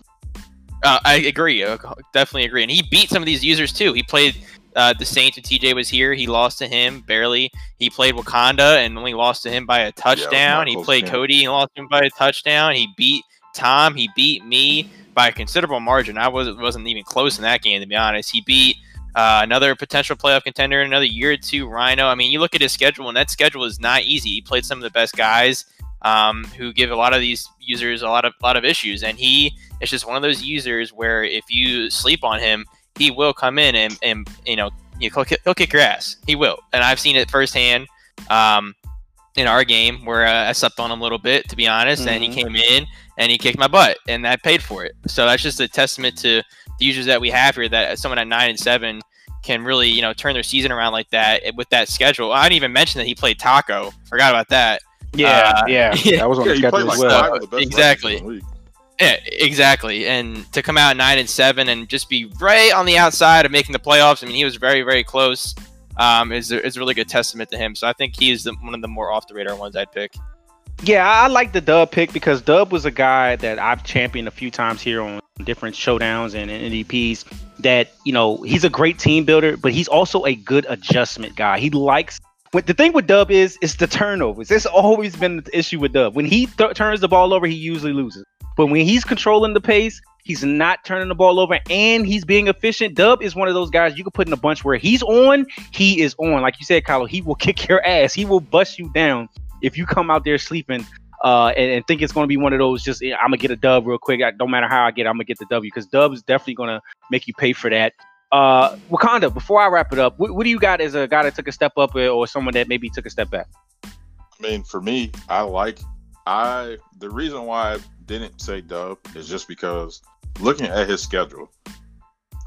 Uh, I agree. uh, Definitely agree. And he beat some of these users too. He played uh, the Saints when TJ was here. He lost to him barely. He played Wakanda and only lost to him by a touchdown. he played game. Cody and lost to him by a touchdown. He beat Tom. He beat me by a considerable margin. I was, wasn't even close in that game, to be honest. He beat uh, another potential playoff contender in another year or two, Rhino. I mean, you look at his schedule, and that schedule is not easy. He played some of the best guys um, who give a lot of these users a lot of lot of issues, and he is just one of those users where if you sleep on him, he will come in and, and you know he'll, kick- he'll kick your ass. He will, and I've seen it firsthand um, in our game where uh, I slept on him a little bit, to be honest, and he Mhm. came in and he kicked my butt, and I paid for it. So that's just a testament to the users that we have here. That someone at nine and seven can really you know turn their season around like that with that schedule. I didn't even mention that he played Taco. Forgot about that. Yeah, Uh, yeah, yeah. that was on Yeah, the schedule played as well. five of the best Exactly. records in the league. Yeah, exactly. And to come out nine and seven and just be right on the outside of making the playoffs. I mean, he was very, very close. Um, is is a really good testament to him. So I think he's the, one of the more off the radar ones I'd pick. Yeah, I like the Dub pick because Dub was a guy that I've championed a few times here on different showdowns and, NDPs. That you know he's a great team builder, but he's also a good adjustment guy. He likes. The thing with Dub is, it's the turnovers. It's always been the issue with Dub. When he th- turns the ball over, he usually loses. But when he's controlling the pace, he's not turning the ball over, and he's being efficient. Dub is one of those guys you can put in a bunch where he's on, he is on. Like you said, Kylo, he will kick your ass. He will bust you down if you come out there sleeping uh, and, and think it's going to be one of those just I'm gonna get a dub real quick. I, don't matter how I get, it, I'm gonna get the W because dub is definitely gonna make you pay for that. Uh, Wakanda. Before I wrap it up, what, what do you got as a guy that took a step up or someone that maybe took a step back? I mean, for me, I like I the reason why I didn't say Dub is just because looking at his schedule,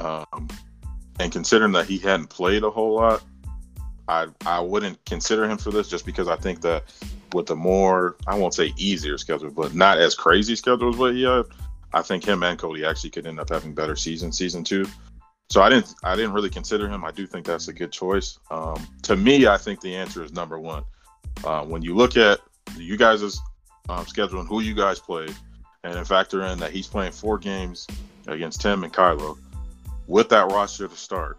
um, and considering that he hadn't played a whole lot, I I wouldn't consider him for this just because I think that with the more I won't say easier schedule, but not as crazy schedule as what he had, I think him and Cody actually could end up having better season season two. So I didn't I didn't really consider him. I do think that's a good choice. Um, to me, I think the answer is number one. Uh, when you look at you guys' um, schedule and who you guys played, and then factor in that he's playing four games against Tim and Kylo with that roster to start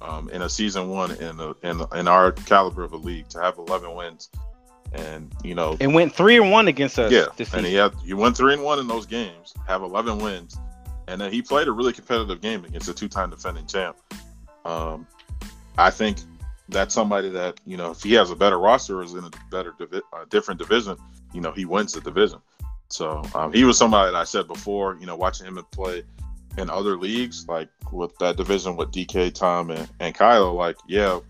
um, in a season one in the, in, the, in our caliber of a league to have 11 wins and you know and went three and one against us. Yeah, and he had you went three and one in those games, have 11 wins, and then he played a really competitive game against a two-time defending champ. Um, I think that's somebody that you know if he has a better roster or is in a better divi- a different division, you know he wins the division. So um, he was somebody that I said before, you know, watching him play in other leagues, like with that division with DK, Tom, and, and Kyle, like, yeah,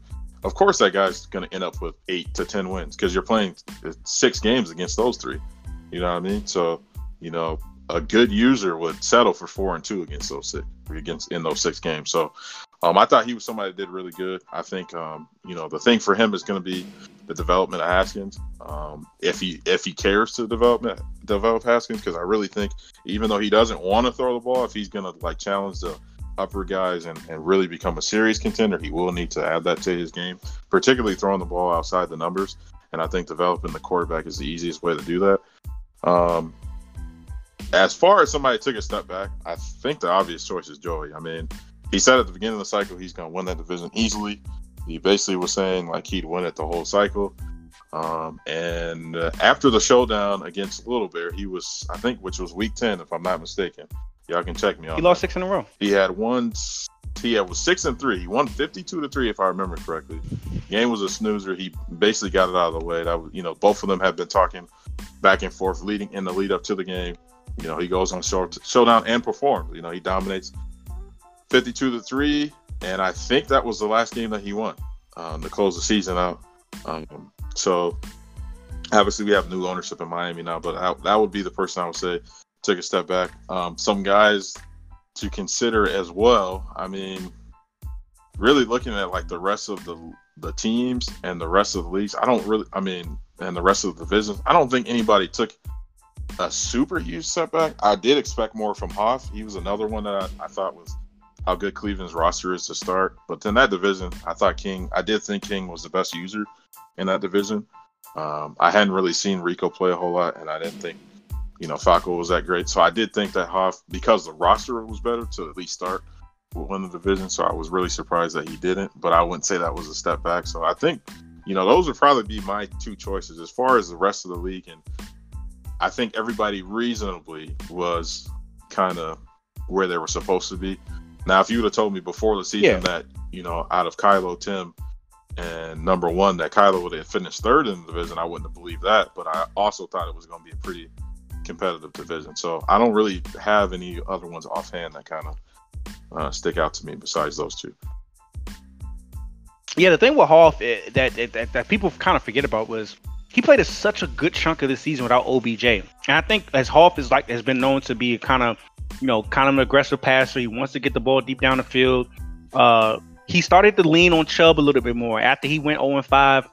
of course that guy's going to end up with eight to 10 wins because you're playing six games against those three. You know what I mean? So, you know, a good user would settle for four and two against those six against in those six games. So um, I thought he was somebody that did really good. I think um, you know the thing for him is going to be the development of Haskins. Um, if he if he cares to develop develop Haskins, because I really think even though he doesn't want to throw the ball, if he's going to like challenge the upper guys and, and really become a serious contender, he will need to add that to his game, particularly throwing the ball outside the numbers. And I think developing the quarterback is the easiest way to do that. Um, as far as somebody took a step back, I think the obvious choice is Joey. I mean, he said at the beginning of the cycle he's going to win that division easily. He basically was saying like he'd win it the whole cycle. Um, and uh, after the showdown against Little Bear, he was, I think, which was week 10, if I'm not mistaken. Y'all can check me on He lost six in a row. He had one, he had was six and three. He won 52 to three, if I remember correctly. Game was a snoozer. He basically got it out of the way. That was, you know, both of them had been talking back and forth leading in the lead up to the game. You know, he goes on show, showdown and performs. You know, he dominates 52 to three, and I think that was the last game that he won um, to close the season out. Um, so obviously we have new ownership in Miami now, but I, that would be the person I would say took a step back. Um, some guys to consider as well. I mean, really looking at like the rest of the the teams and the rest of the leagues. I don't really. I mean, and the rest of the divisions. I don't think anybody took a super huge setback. I did expect more from Hoff. He was another one that I, I thought was how good Cleveland's roster is to start. But in that division, I thought King, I did think King was the best user in that division. Um, I hadn't really seen Rico play a whole lot, and I didn't think, you know, Falco was that great. So I did think that Hoff, because the roster was better to at least start, would win the division. So I was really surprised that he didn't, but I wouldn't say that was a step back. So I think, you know, those would probably be my two choices as far as the rest of the league. And I think everybody reasonably was kind of where they were supposed to be. Now, if you would have told me before the season yeah. that you know out of Kylo, Tim, and number one that Kylo would have finished third in the division, I wouldn't have believed that. But I also thought it was going to be a pretty competitive division. So I don't really have any other ones offhand that kind of uh, stick out to me besides those two. Yeah, the thing with Hoff eh, that, that that people kind of forget about was he played a, such a good chunk of the season without OBJ. And I think as Hoff is like has been known to be kind of you know, kind of an aggressive passer. He wants to get the ball deep down the field. Uh, he started to lean on Chubb a little bit more after he went 0 5,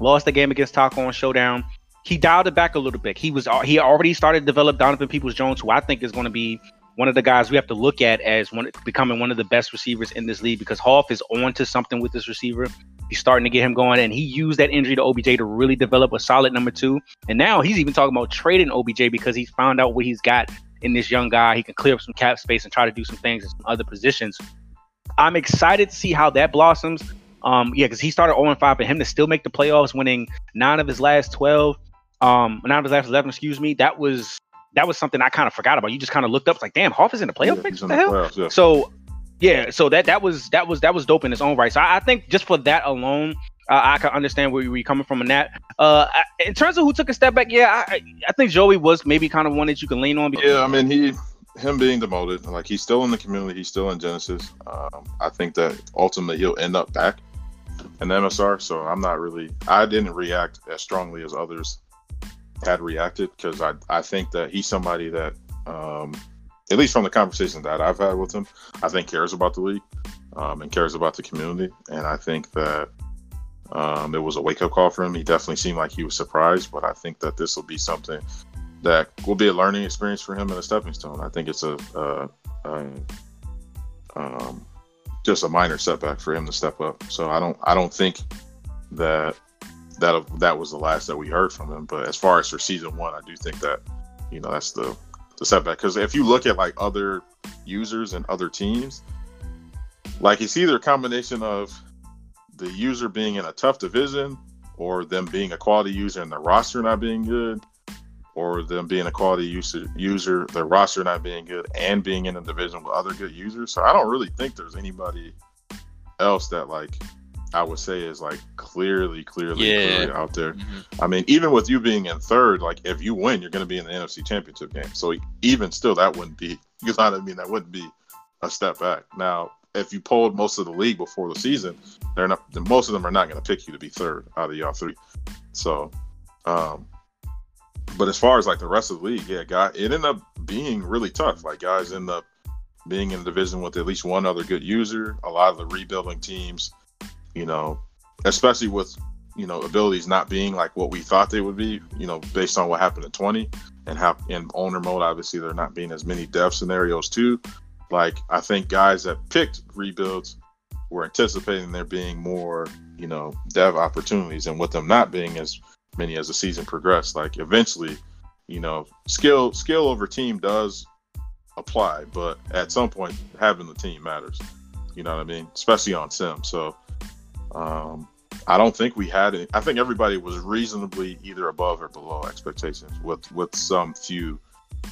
lost the game against Taco on Showdown. He dialed it back a little bit. He was he already started to develop Donovan Peoples Jones, who I think is going to be one of the guys we have to look at as one becoming one of the best receivers in this league because Hoff is on to something with this receiver. He's starting to get him going, and he used that injury to OBJ to really develop a solid number two. And now he's even talking about trading OBJ because he's found out what he's got in this young guy. He can clear up some cap space and try to do some things in some other positions. I'm excited to see how that blossoms. Um, yeah, because he started 0 5, and him to still make the playoffs, winning nine of his last 12, um, nine of his last 11, excuse me, that was that was something I kind of forgot about. You just kind of looked up, it's like, damn, Hoff is in the playoff yeah, What the hell? Playoffs, yeah. So, yeah, so that that was that was that was dope in its own right. So I, I think just for that alone, uh, I can understand where you're coming from in that. Uh, in terms of who took a step back, yeah, I, I think Joey was maybe kind of one that you can lean on. Yeah, I mean he, him being demoted, like he's still in the community, he's still in Genesis. Um, I think that ultimately he'll end up back in MSR. So I'm not really, I didn't react as strongly as others had reacted because I, I think that he's somebody that, um, at least from the conversations that I've had with him, I think cares about the league um, and cares about the community, and I think that Um, it was a wake up call for him. He definitely seemed like he was surprised, but I think that this will be something that will be a learning experience for him and a stepping stone. I think it's a, a, a um, just a minor setback for him to step up. So I don't I don't think that that that was the last that we heard from him. But as far as for season one, I do think that you know that's the the setback because if you look at like other users and other teams, like it's either a combination of the user being in a tough division or them being a quality user and the roster not being good or them being a quality user, user, their roster not being good, and being in a division with other good users. So I don't really think there's anybody else that like I would say is like clearly, clearly, Yeah. clearly out there. Mhm. I mean, even with you being in third, like if you win, you're going to be in the NFC Championship game. So even still, that wouldn't be. You know what I mean? That wouldn't be a step back. Now, if you polled most of the league before the season, they're not. Most of them are not going to pick you to be third out of y'all three. So, um, but as far as like the rest of the league, yeah, guy, it ended up being really tough. Like guys end up being in a division with at least one other good user. A lot of the rebuilding teams, you know, especially with you know abilities not being like what we thought they would be, you know, based on what happened in 20 and how in owner mode, obviously there not being as many dev scenarios too. Like I think guys that picked rebuilds were anticipating there being more, you know, dev opportunities, and with them not being as many as the season progressed, like eventually, you know, skill skill over team does apply, but at some point having the team matters. You know what I mean? Especially on sim. So um I don't think we had it. I think everybody was reasonably either above or below expectations with with some few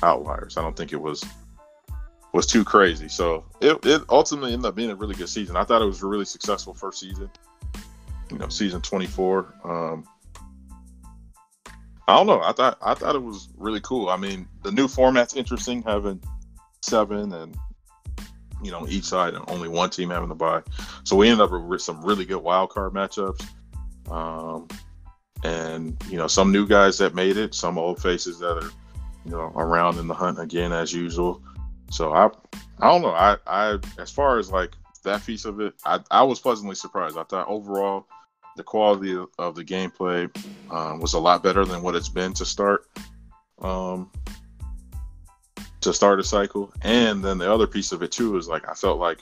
outliers. I don't think it was was too crazy. So it, it ultimately ended up being a really good season. I thought it was a really successful first season. You know, season 24. Um, I don't know. I thought I thought it was really cool. I mean, the new format's interesting, having seven and you know each side and only one team having to buy. So we ended up with some really good wild card matchups. Um, and you know some new guys that made it, some old faces that are you know around in the hunt again as usual. So I I don't know. I I as far as like that piece of it, I I was pleasantly surprised. I thought overall the quality of, the gameplay um, was a lot better than what it's been to start um to start a cycle. And then the other piece of it too is like I felt like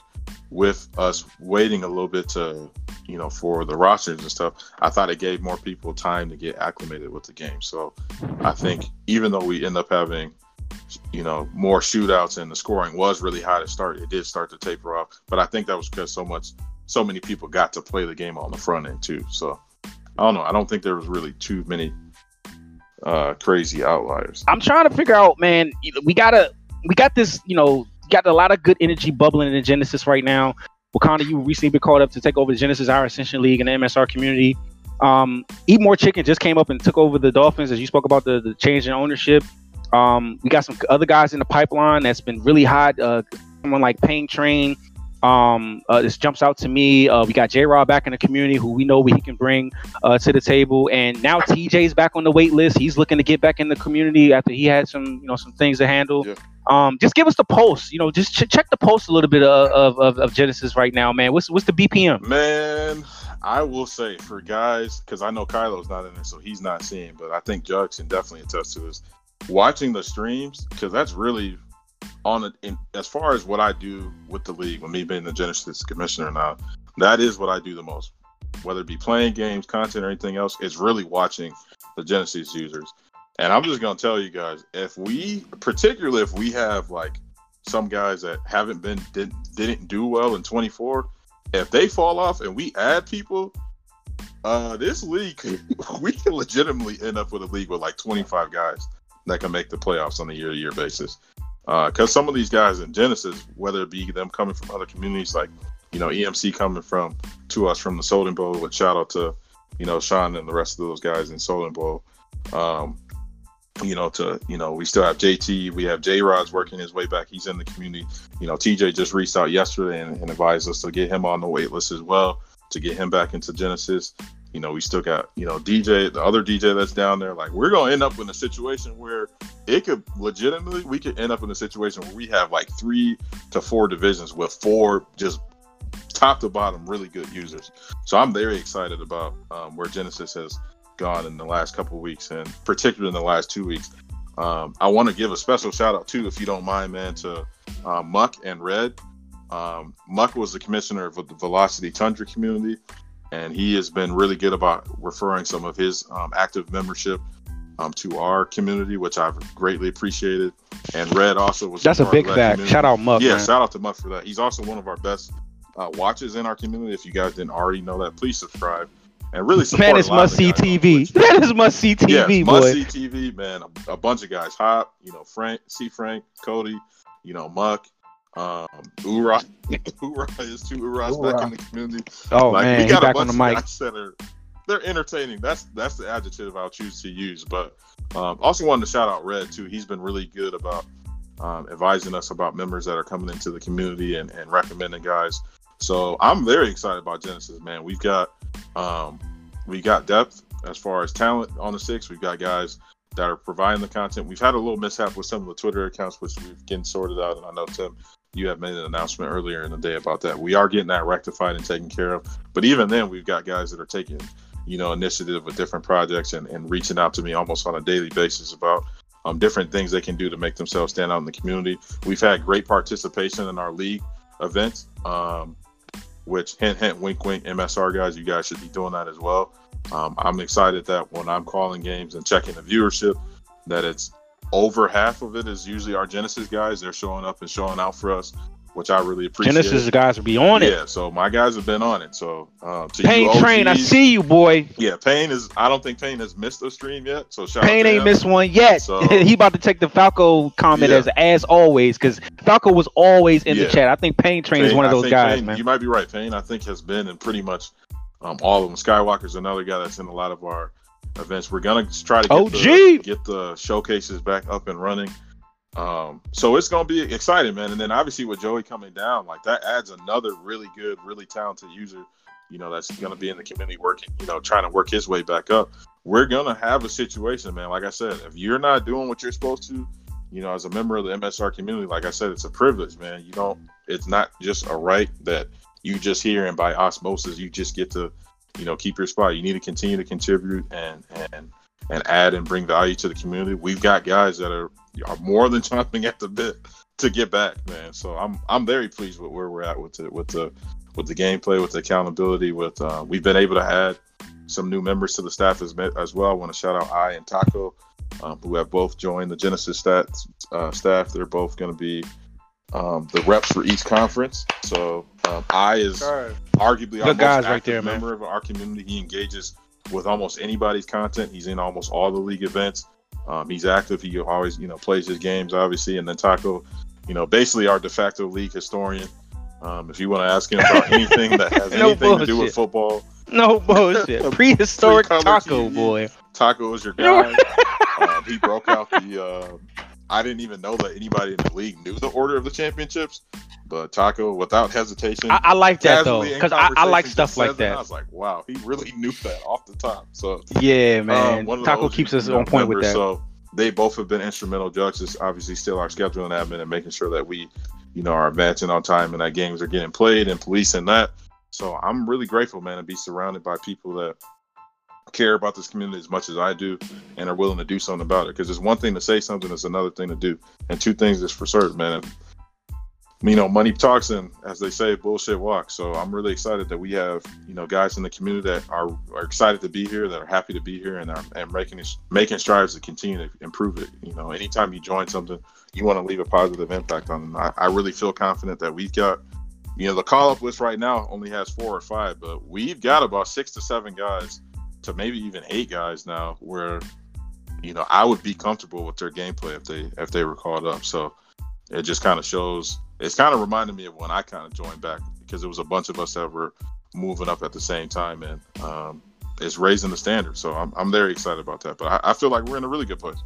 with us waiting a little bit to you know for the rosters and stuff, I thought it gave more people time to get acclimated with the game. So I think even though we end up having you know more shootouts and the scoring was really high to start, it did start to taper off. But I think that was because so much so many people got to play the game on the front end too. So I don't know. I don't think there was really too many uh crazy outliers. I'm trying to figure out, man. We gotta, we got this, you know, got a lot of good energy bubbling in the Genesis right now. Wakanda, you recently been called up to take over the Genesis Our Ascension League and the MSR community. Um, Eat More Chicken just came up and took over the Dolphins, as you spoke about the, the change in ownership. Um, we got some other guys in the pipeline that's been really hot. Uh, someone like Pain Train. Um, uh, this jumps out to me. Uh, we got J Rod back in the community, who we know what he can bring uh, to the table, and now TJ's back on the wait list. He's looking to get back in the community after he had some, you know, some things to handle. Yeah. Um, just give us the pulse. You know, just ch- check the pulse a little bit of, of, of, of Genesis right now, man. What's what's the BPM? Man, I will say for guys, because I know Kylo's not in there, so he's not seeing, but I think Jugs can definitely attest to this. Watching the streams, because that's really on it. In, as far as what I do with the league, with me being the Genesis commissioner now, that is what I do the most. Whether it be playing games, content, or anything else, it's really watching the Genesis users. And I'm just gonna tell you guys, if we, particularly if we have like some guys that haven't been did, didn't do well in 24, if they fall off and we add people, uh, this league we can legitimately end up with a league with like 25 guys that can make the playoffs on a year-to-year basis. Because some of these guys in Genesis, whether it be them coming from other communities, like you know EMC coming from to us from the Solden Bowl, with shout out to you know Sean and the rest of those guys in Solden Bowl. Um, you know, to you know, we still have JT, we have J Rod's working his way back. He's in the community. You know, TJ just reached out yesterday and, and advised us to get him on the wait list as well to get him back into Genesis. You know, we still got you know DJ, the other DJ that's down there. Like, we're gonna end up in a situation where it could legitimately, we could end up in a situation where we have like three to four divisions with four just top to bottom, really good users. So I'm very excited about um, where Genesis has gone in the last couple weeks, and particularly in the last two weeks. Um, I want to give a special shout out too, if you don't mind, man, to uh, Muck and Red. Um, Muck was the commissioner of the Velocity Tundra community, and he has been really good about referring some of his um, active membership um, to our community, which I've greatly appreciated. And Red also was. That's a big that fact. community. Shout out Muck. Yeah, man. shout out to Muck for that. He's also one of our best uh, watches in our community. If you guys didn't already know that, please subscribe and really support. Man, it's must see TV. That is must see TV, must see TV, man. A, a bunch of guys. Hop, you know, Frank, C. Frank, Cody, you know, Muck, um, Ura. Ura is two Uras back in the community. Oh like man, we he's a back bunch on the of mic. guys that are they're entertaining. That's that's the adjective I'll choose to use. But um, also wanted to shout out Red too. He's been really good about um, advising us about members that are coming into the community and, and recommending guys. So I'm very excited about Genesis, man. We've got um, we got depth as far as talent on the six. We've got guys that are providing the content. We've had a little mishap with some of the Twitter accounts, which we've getting sorted out. And I know Tim, you have made an announcement earlier in the day about that. We are getting that rectified and taken care of. But even then, we've got guys that are taking, you know, initiative with different projects and, and reaching out to me almost on a daily basis about um, different things they can do to make themselves stand out in the community. We've had great participation in our league events, um, which hint, hint, wink, wink, MSR guys, you guys should be doing that as well. Um, I'm excited that when I'm calling games and checking the viewership, that it's over half of it is usually our Genesis guys. They're showing up and showing out for us, which I really appreciate. Genesis guys will be on it. Yeah, so my guys have been on it. So um, to Pain you Train, I see you, boy. Yeah, Pain is. I don't think Pain has missed a stream yet. So shout Pain ain't him. missed one yet. So- he about to take the Falco comment Yeah. as as always because Falco was always in Yeah. the chat. I think Pain Train is one of those guys, Pain- man. You might be right. Pain, I think, has been in pretty much um, all of them. Skywalker's another guy that's in a lot of our events. We're gonna try to get, OG. the, get the showcases back up and running. Um, so it's gonna be exciting, man. And then obviously with Joey coming down, like that adds another really good, really talented user. You know, that's gonna be in the community working. You know, trying to work his way back up. We're gonna have a situation, man. Like I said, if you're not doing what you're supposed to, you know, as a member of the MSR community, like I said, it's a privilege, man. You don't. It's not just a right that you just hear and by osmosis you just get to, you know, keep your spot. You need to continue to contribute and and and add and bring value to the community. We've got guys that are are more than chomping at the bit to get back, man. So I'm I'm very pleased with where we're at with the with the with the gameplay, with the accountability. With uh, we've been able to add some new members to the staff as as well. I want to shout out I and Taco, um, who have both joined the Genesis stats uh, staff. They're both going to be um, the reps for each conference. So um, I is arguably our Good most guys right active there, man. member of our community. He engages with almost anybody's content. He's in almost all the league events. Um, he's active. He always, you know, plays his games, obviously. And then Taco, you know, basically our de facto league historian. Um, if you want to ask him about anything that has No anything to do with football, No bullshit. Prehistoric taco TV. boy. Taco is your guy. um, he broke out the. Uh, I didn't even know that anybody in the league knew the order of the championships, but Taco, without hesitation, I, I like that though because I, I like stuff like that. I was like, wow, he really knew that off the top. So Yeah, um, man. of Taco keeps us on point with that. So they both have been instrumental. Judge is obviously still our scheduling admin and making sure that we, you know, are advancing on time and that games are getting played and policing that. So I'm really grateful, man, to be surrounded by people that care about this community as much as I do and are willing to do something about it. Because it's one thing to say something, it's another thing to do. And two things is for certain, man. You know, money talks and as they say, bullshit walks. So I'm really excited that we have, you know, guys in the community that are, are excited to be here, that are happy to be here and are and making making strides to continue to improve it. You know, anytime you join something, you want to leave a positive impact on them. I, I really feel confident that we've got you know, the call up list right now only has four or five, but we've got about six to seven guys to maybe even eight guys now where, you know, I would be comfortable with their gameplay if they if they were called up. So it just kind of shows it's kind of reminded me of when I kind of joined back because it was a bunch of us that were moving up at the same time and um, it's raising the standard. So I'm, I'm very excited about that. But I, I feel like we're in a really good place.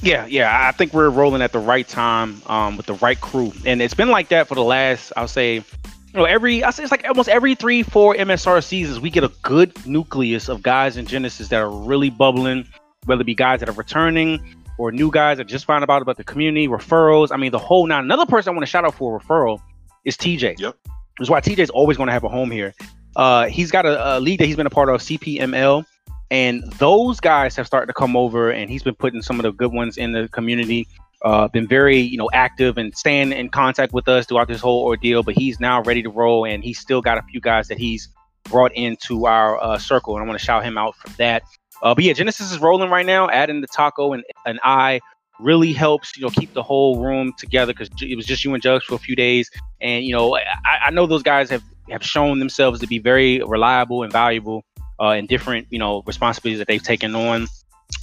Yeah, yeah. I think we're rolling at the right time um, with the right crew, and it's been like that for the last, I'll say, you know, every I say it's like almost every three, four MSR seasons, we get a good nucleus of guys in Genesis that are really bubbling, whether it be guys that are returning or new guys that just found out about the community referrals. I mean, the whole now. Another person I want to shout out for a referral is TJ. Yep. which is why TJ's always going to have a home here. Uh, he's got a, a league that he's been a part of, CPML, and those guys have started to come over, and he's been putting some of the good ones in the community. Uh, been very, you know, active and staying in contact with us throughout this whole ordeal. But he's now ready to roll, and he's still got a few guys that he's brought into our uh, circle, and I want to shout him out for that. Uh, but yeah, Genesis is rolling right now. Adding the taco and and I really helps you know keep the whole room together because it was just you and Jugs for a few days, and you know I, I know those guys have have shown themselves to be very reliable and valuable uh, in different you know responsibilities that they've taken on.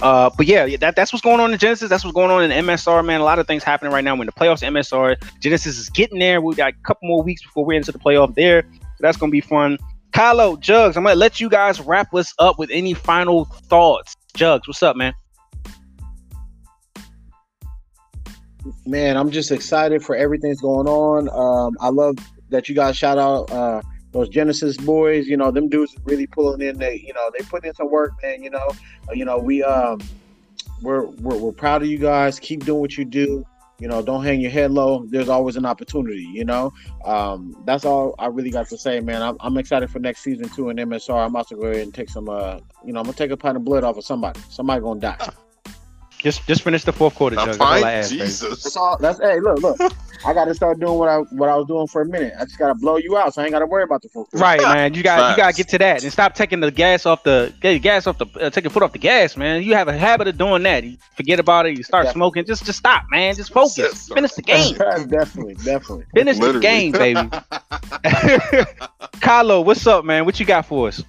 Uh, but yeah, that, that's what's going on in Genesis. That's what's going on in MSR, man. A lot of things happening right now. When the playoffs, MSR, Genesis is getting there. We got a couple more weeks before we're into the playoff there. So that's gonna be fun. Kylo, Jugs, I'm gonna let you guys wrap us up with any final thoughts. Jugs, what's up, man? Man, I'm just excited for everything's going on. Um, I love that you guys shout out uh, those Genesis boys. You know, them dudes are really pulling in. They, you know, they put in some work, man. You know, uh, you know, we um, we're, we're we're proud of you guys. Keep doing what you do. You know, don't hang your head low. There's always an opportunity. You know, um, that's all I really got to say, man. I'm, I'm excited for next season too in MSR. I'm about to go ahead and take some. Uh, you know, I'm gonna take a pint of blood off of somebody. Somebody gonna die. Just just finish the fourth quarter, Jug. That's all I ask, Jesus. That's all. That's hey, look, look. I got to start doing what I what I was doing for a minute. I just got to blow you out, so I ain't got to worry about the fourth. Quarter. Right, man. You got you got to get to that and stop taking the gas off the get gas off the uh, take your foot off the gas, man. You have a habit of doing that. You forget about it. You start definitely. smoking. Just just stop, man. Just focus. Finish the game. definitely, definitely. Finish Literally. the game, baby. Kylo, what's up, man? What you got for us?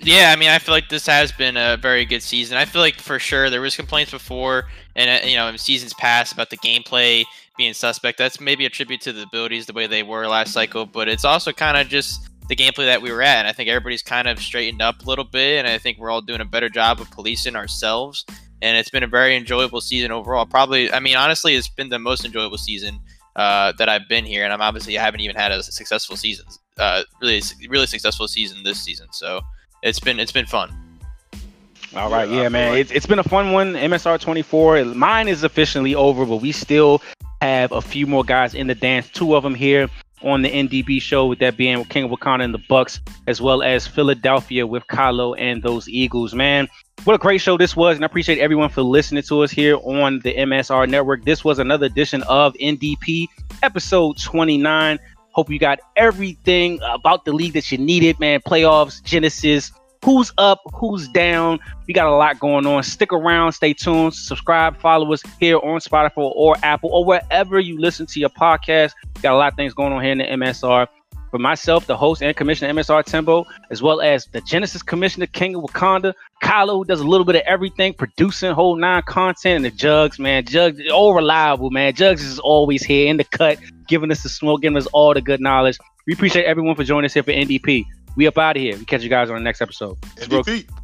Yeah, I mean, I feel like this has been a very good season. I feel like for sure there was complaints before, and uh, you know, in seasons past about the gameplay being suspect. That's maybe a tribute to the abilities the way they were last cycle, but it's also kind of just the gameplay that we were at. And I think everybody's kind of straightened up a little bit, and I think we're all doing a better job of policing ourselves. And it's been a very enjoyable season overall. Probably, I mean, honestly, it's been the most enjoyable season uh, that I've been here, and I'm obviously I haven't even had a successful season, uh, really, really successful season this season. So it's been it's been fun. All right, yeah, yeah man, like... it's, it's been a fun one. MSR 24, mine is officially over, but we still have a few more guys in the dance. Two of them here on the NDP show, with that being King of Wakanda and the Bucks, as well as Philadelphia with Kylo and those Eagles. Man, what a great show this was, and I appreciate everyone for listening to us here on the MSR Network. This was another edition of NDP, episode 29. Hope you got everything about the league that you needed, man. Playoffs, Genesis, who's up, who's down. We got a lot going on. Stick around, stay tuned, subscribe, follow us here on Spotify or Apple or wherever you listen to your podcast. Got a lot of things going on here in the MSR. For myself, the host and commissioner MSR Timbo, as well as the Genesis Commissioner King of Wakanda, Kylo, who does a little bit of everything, producing whole nine content, and the Jugs, man. Jugs, all reliable, man. Jugs is always here in the cut, giving us the smoke, giving us all the good knowledge. We appreciate everyone for joining us here for NDP. We up out of here. We catch you guys on the next episode. NDP.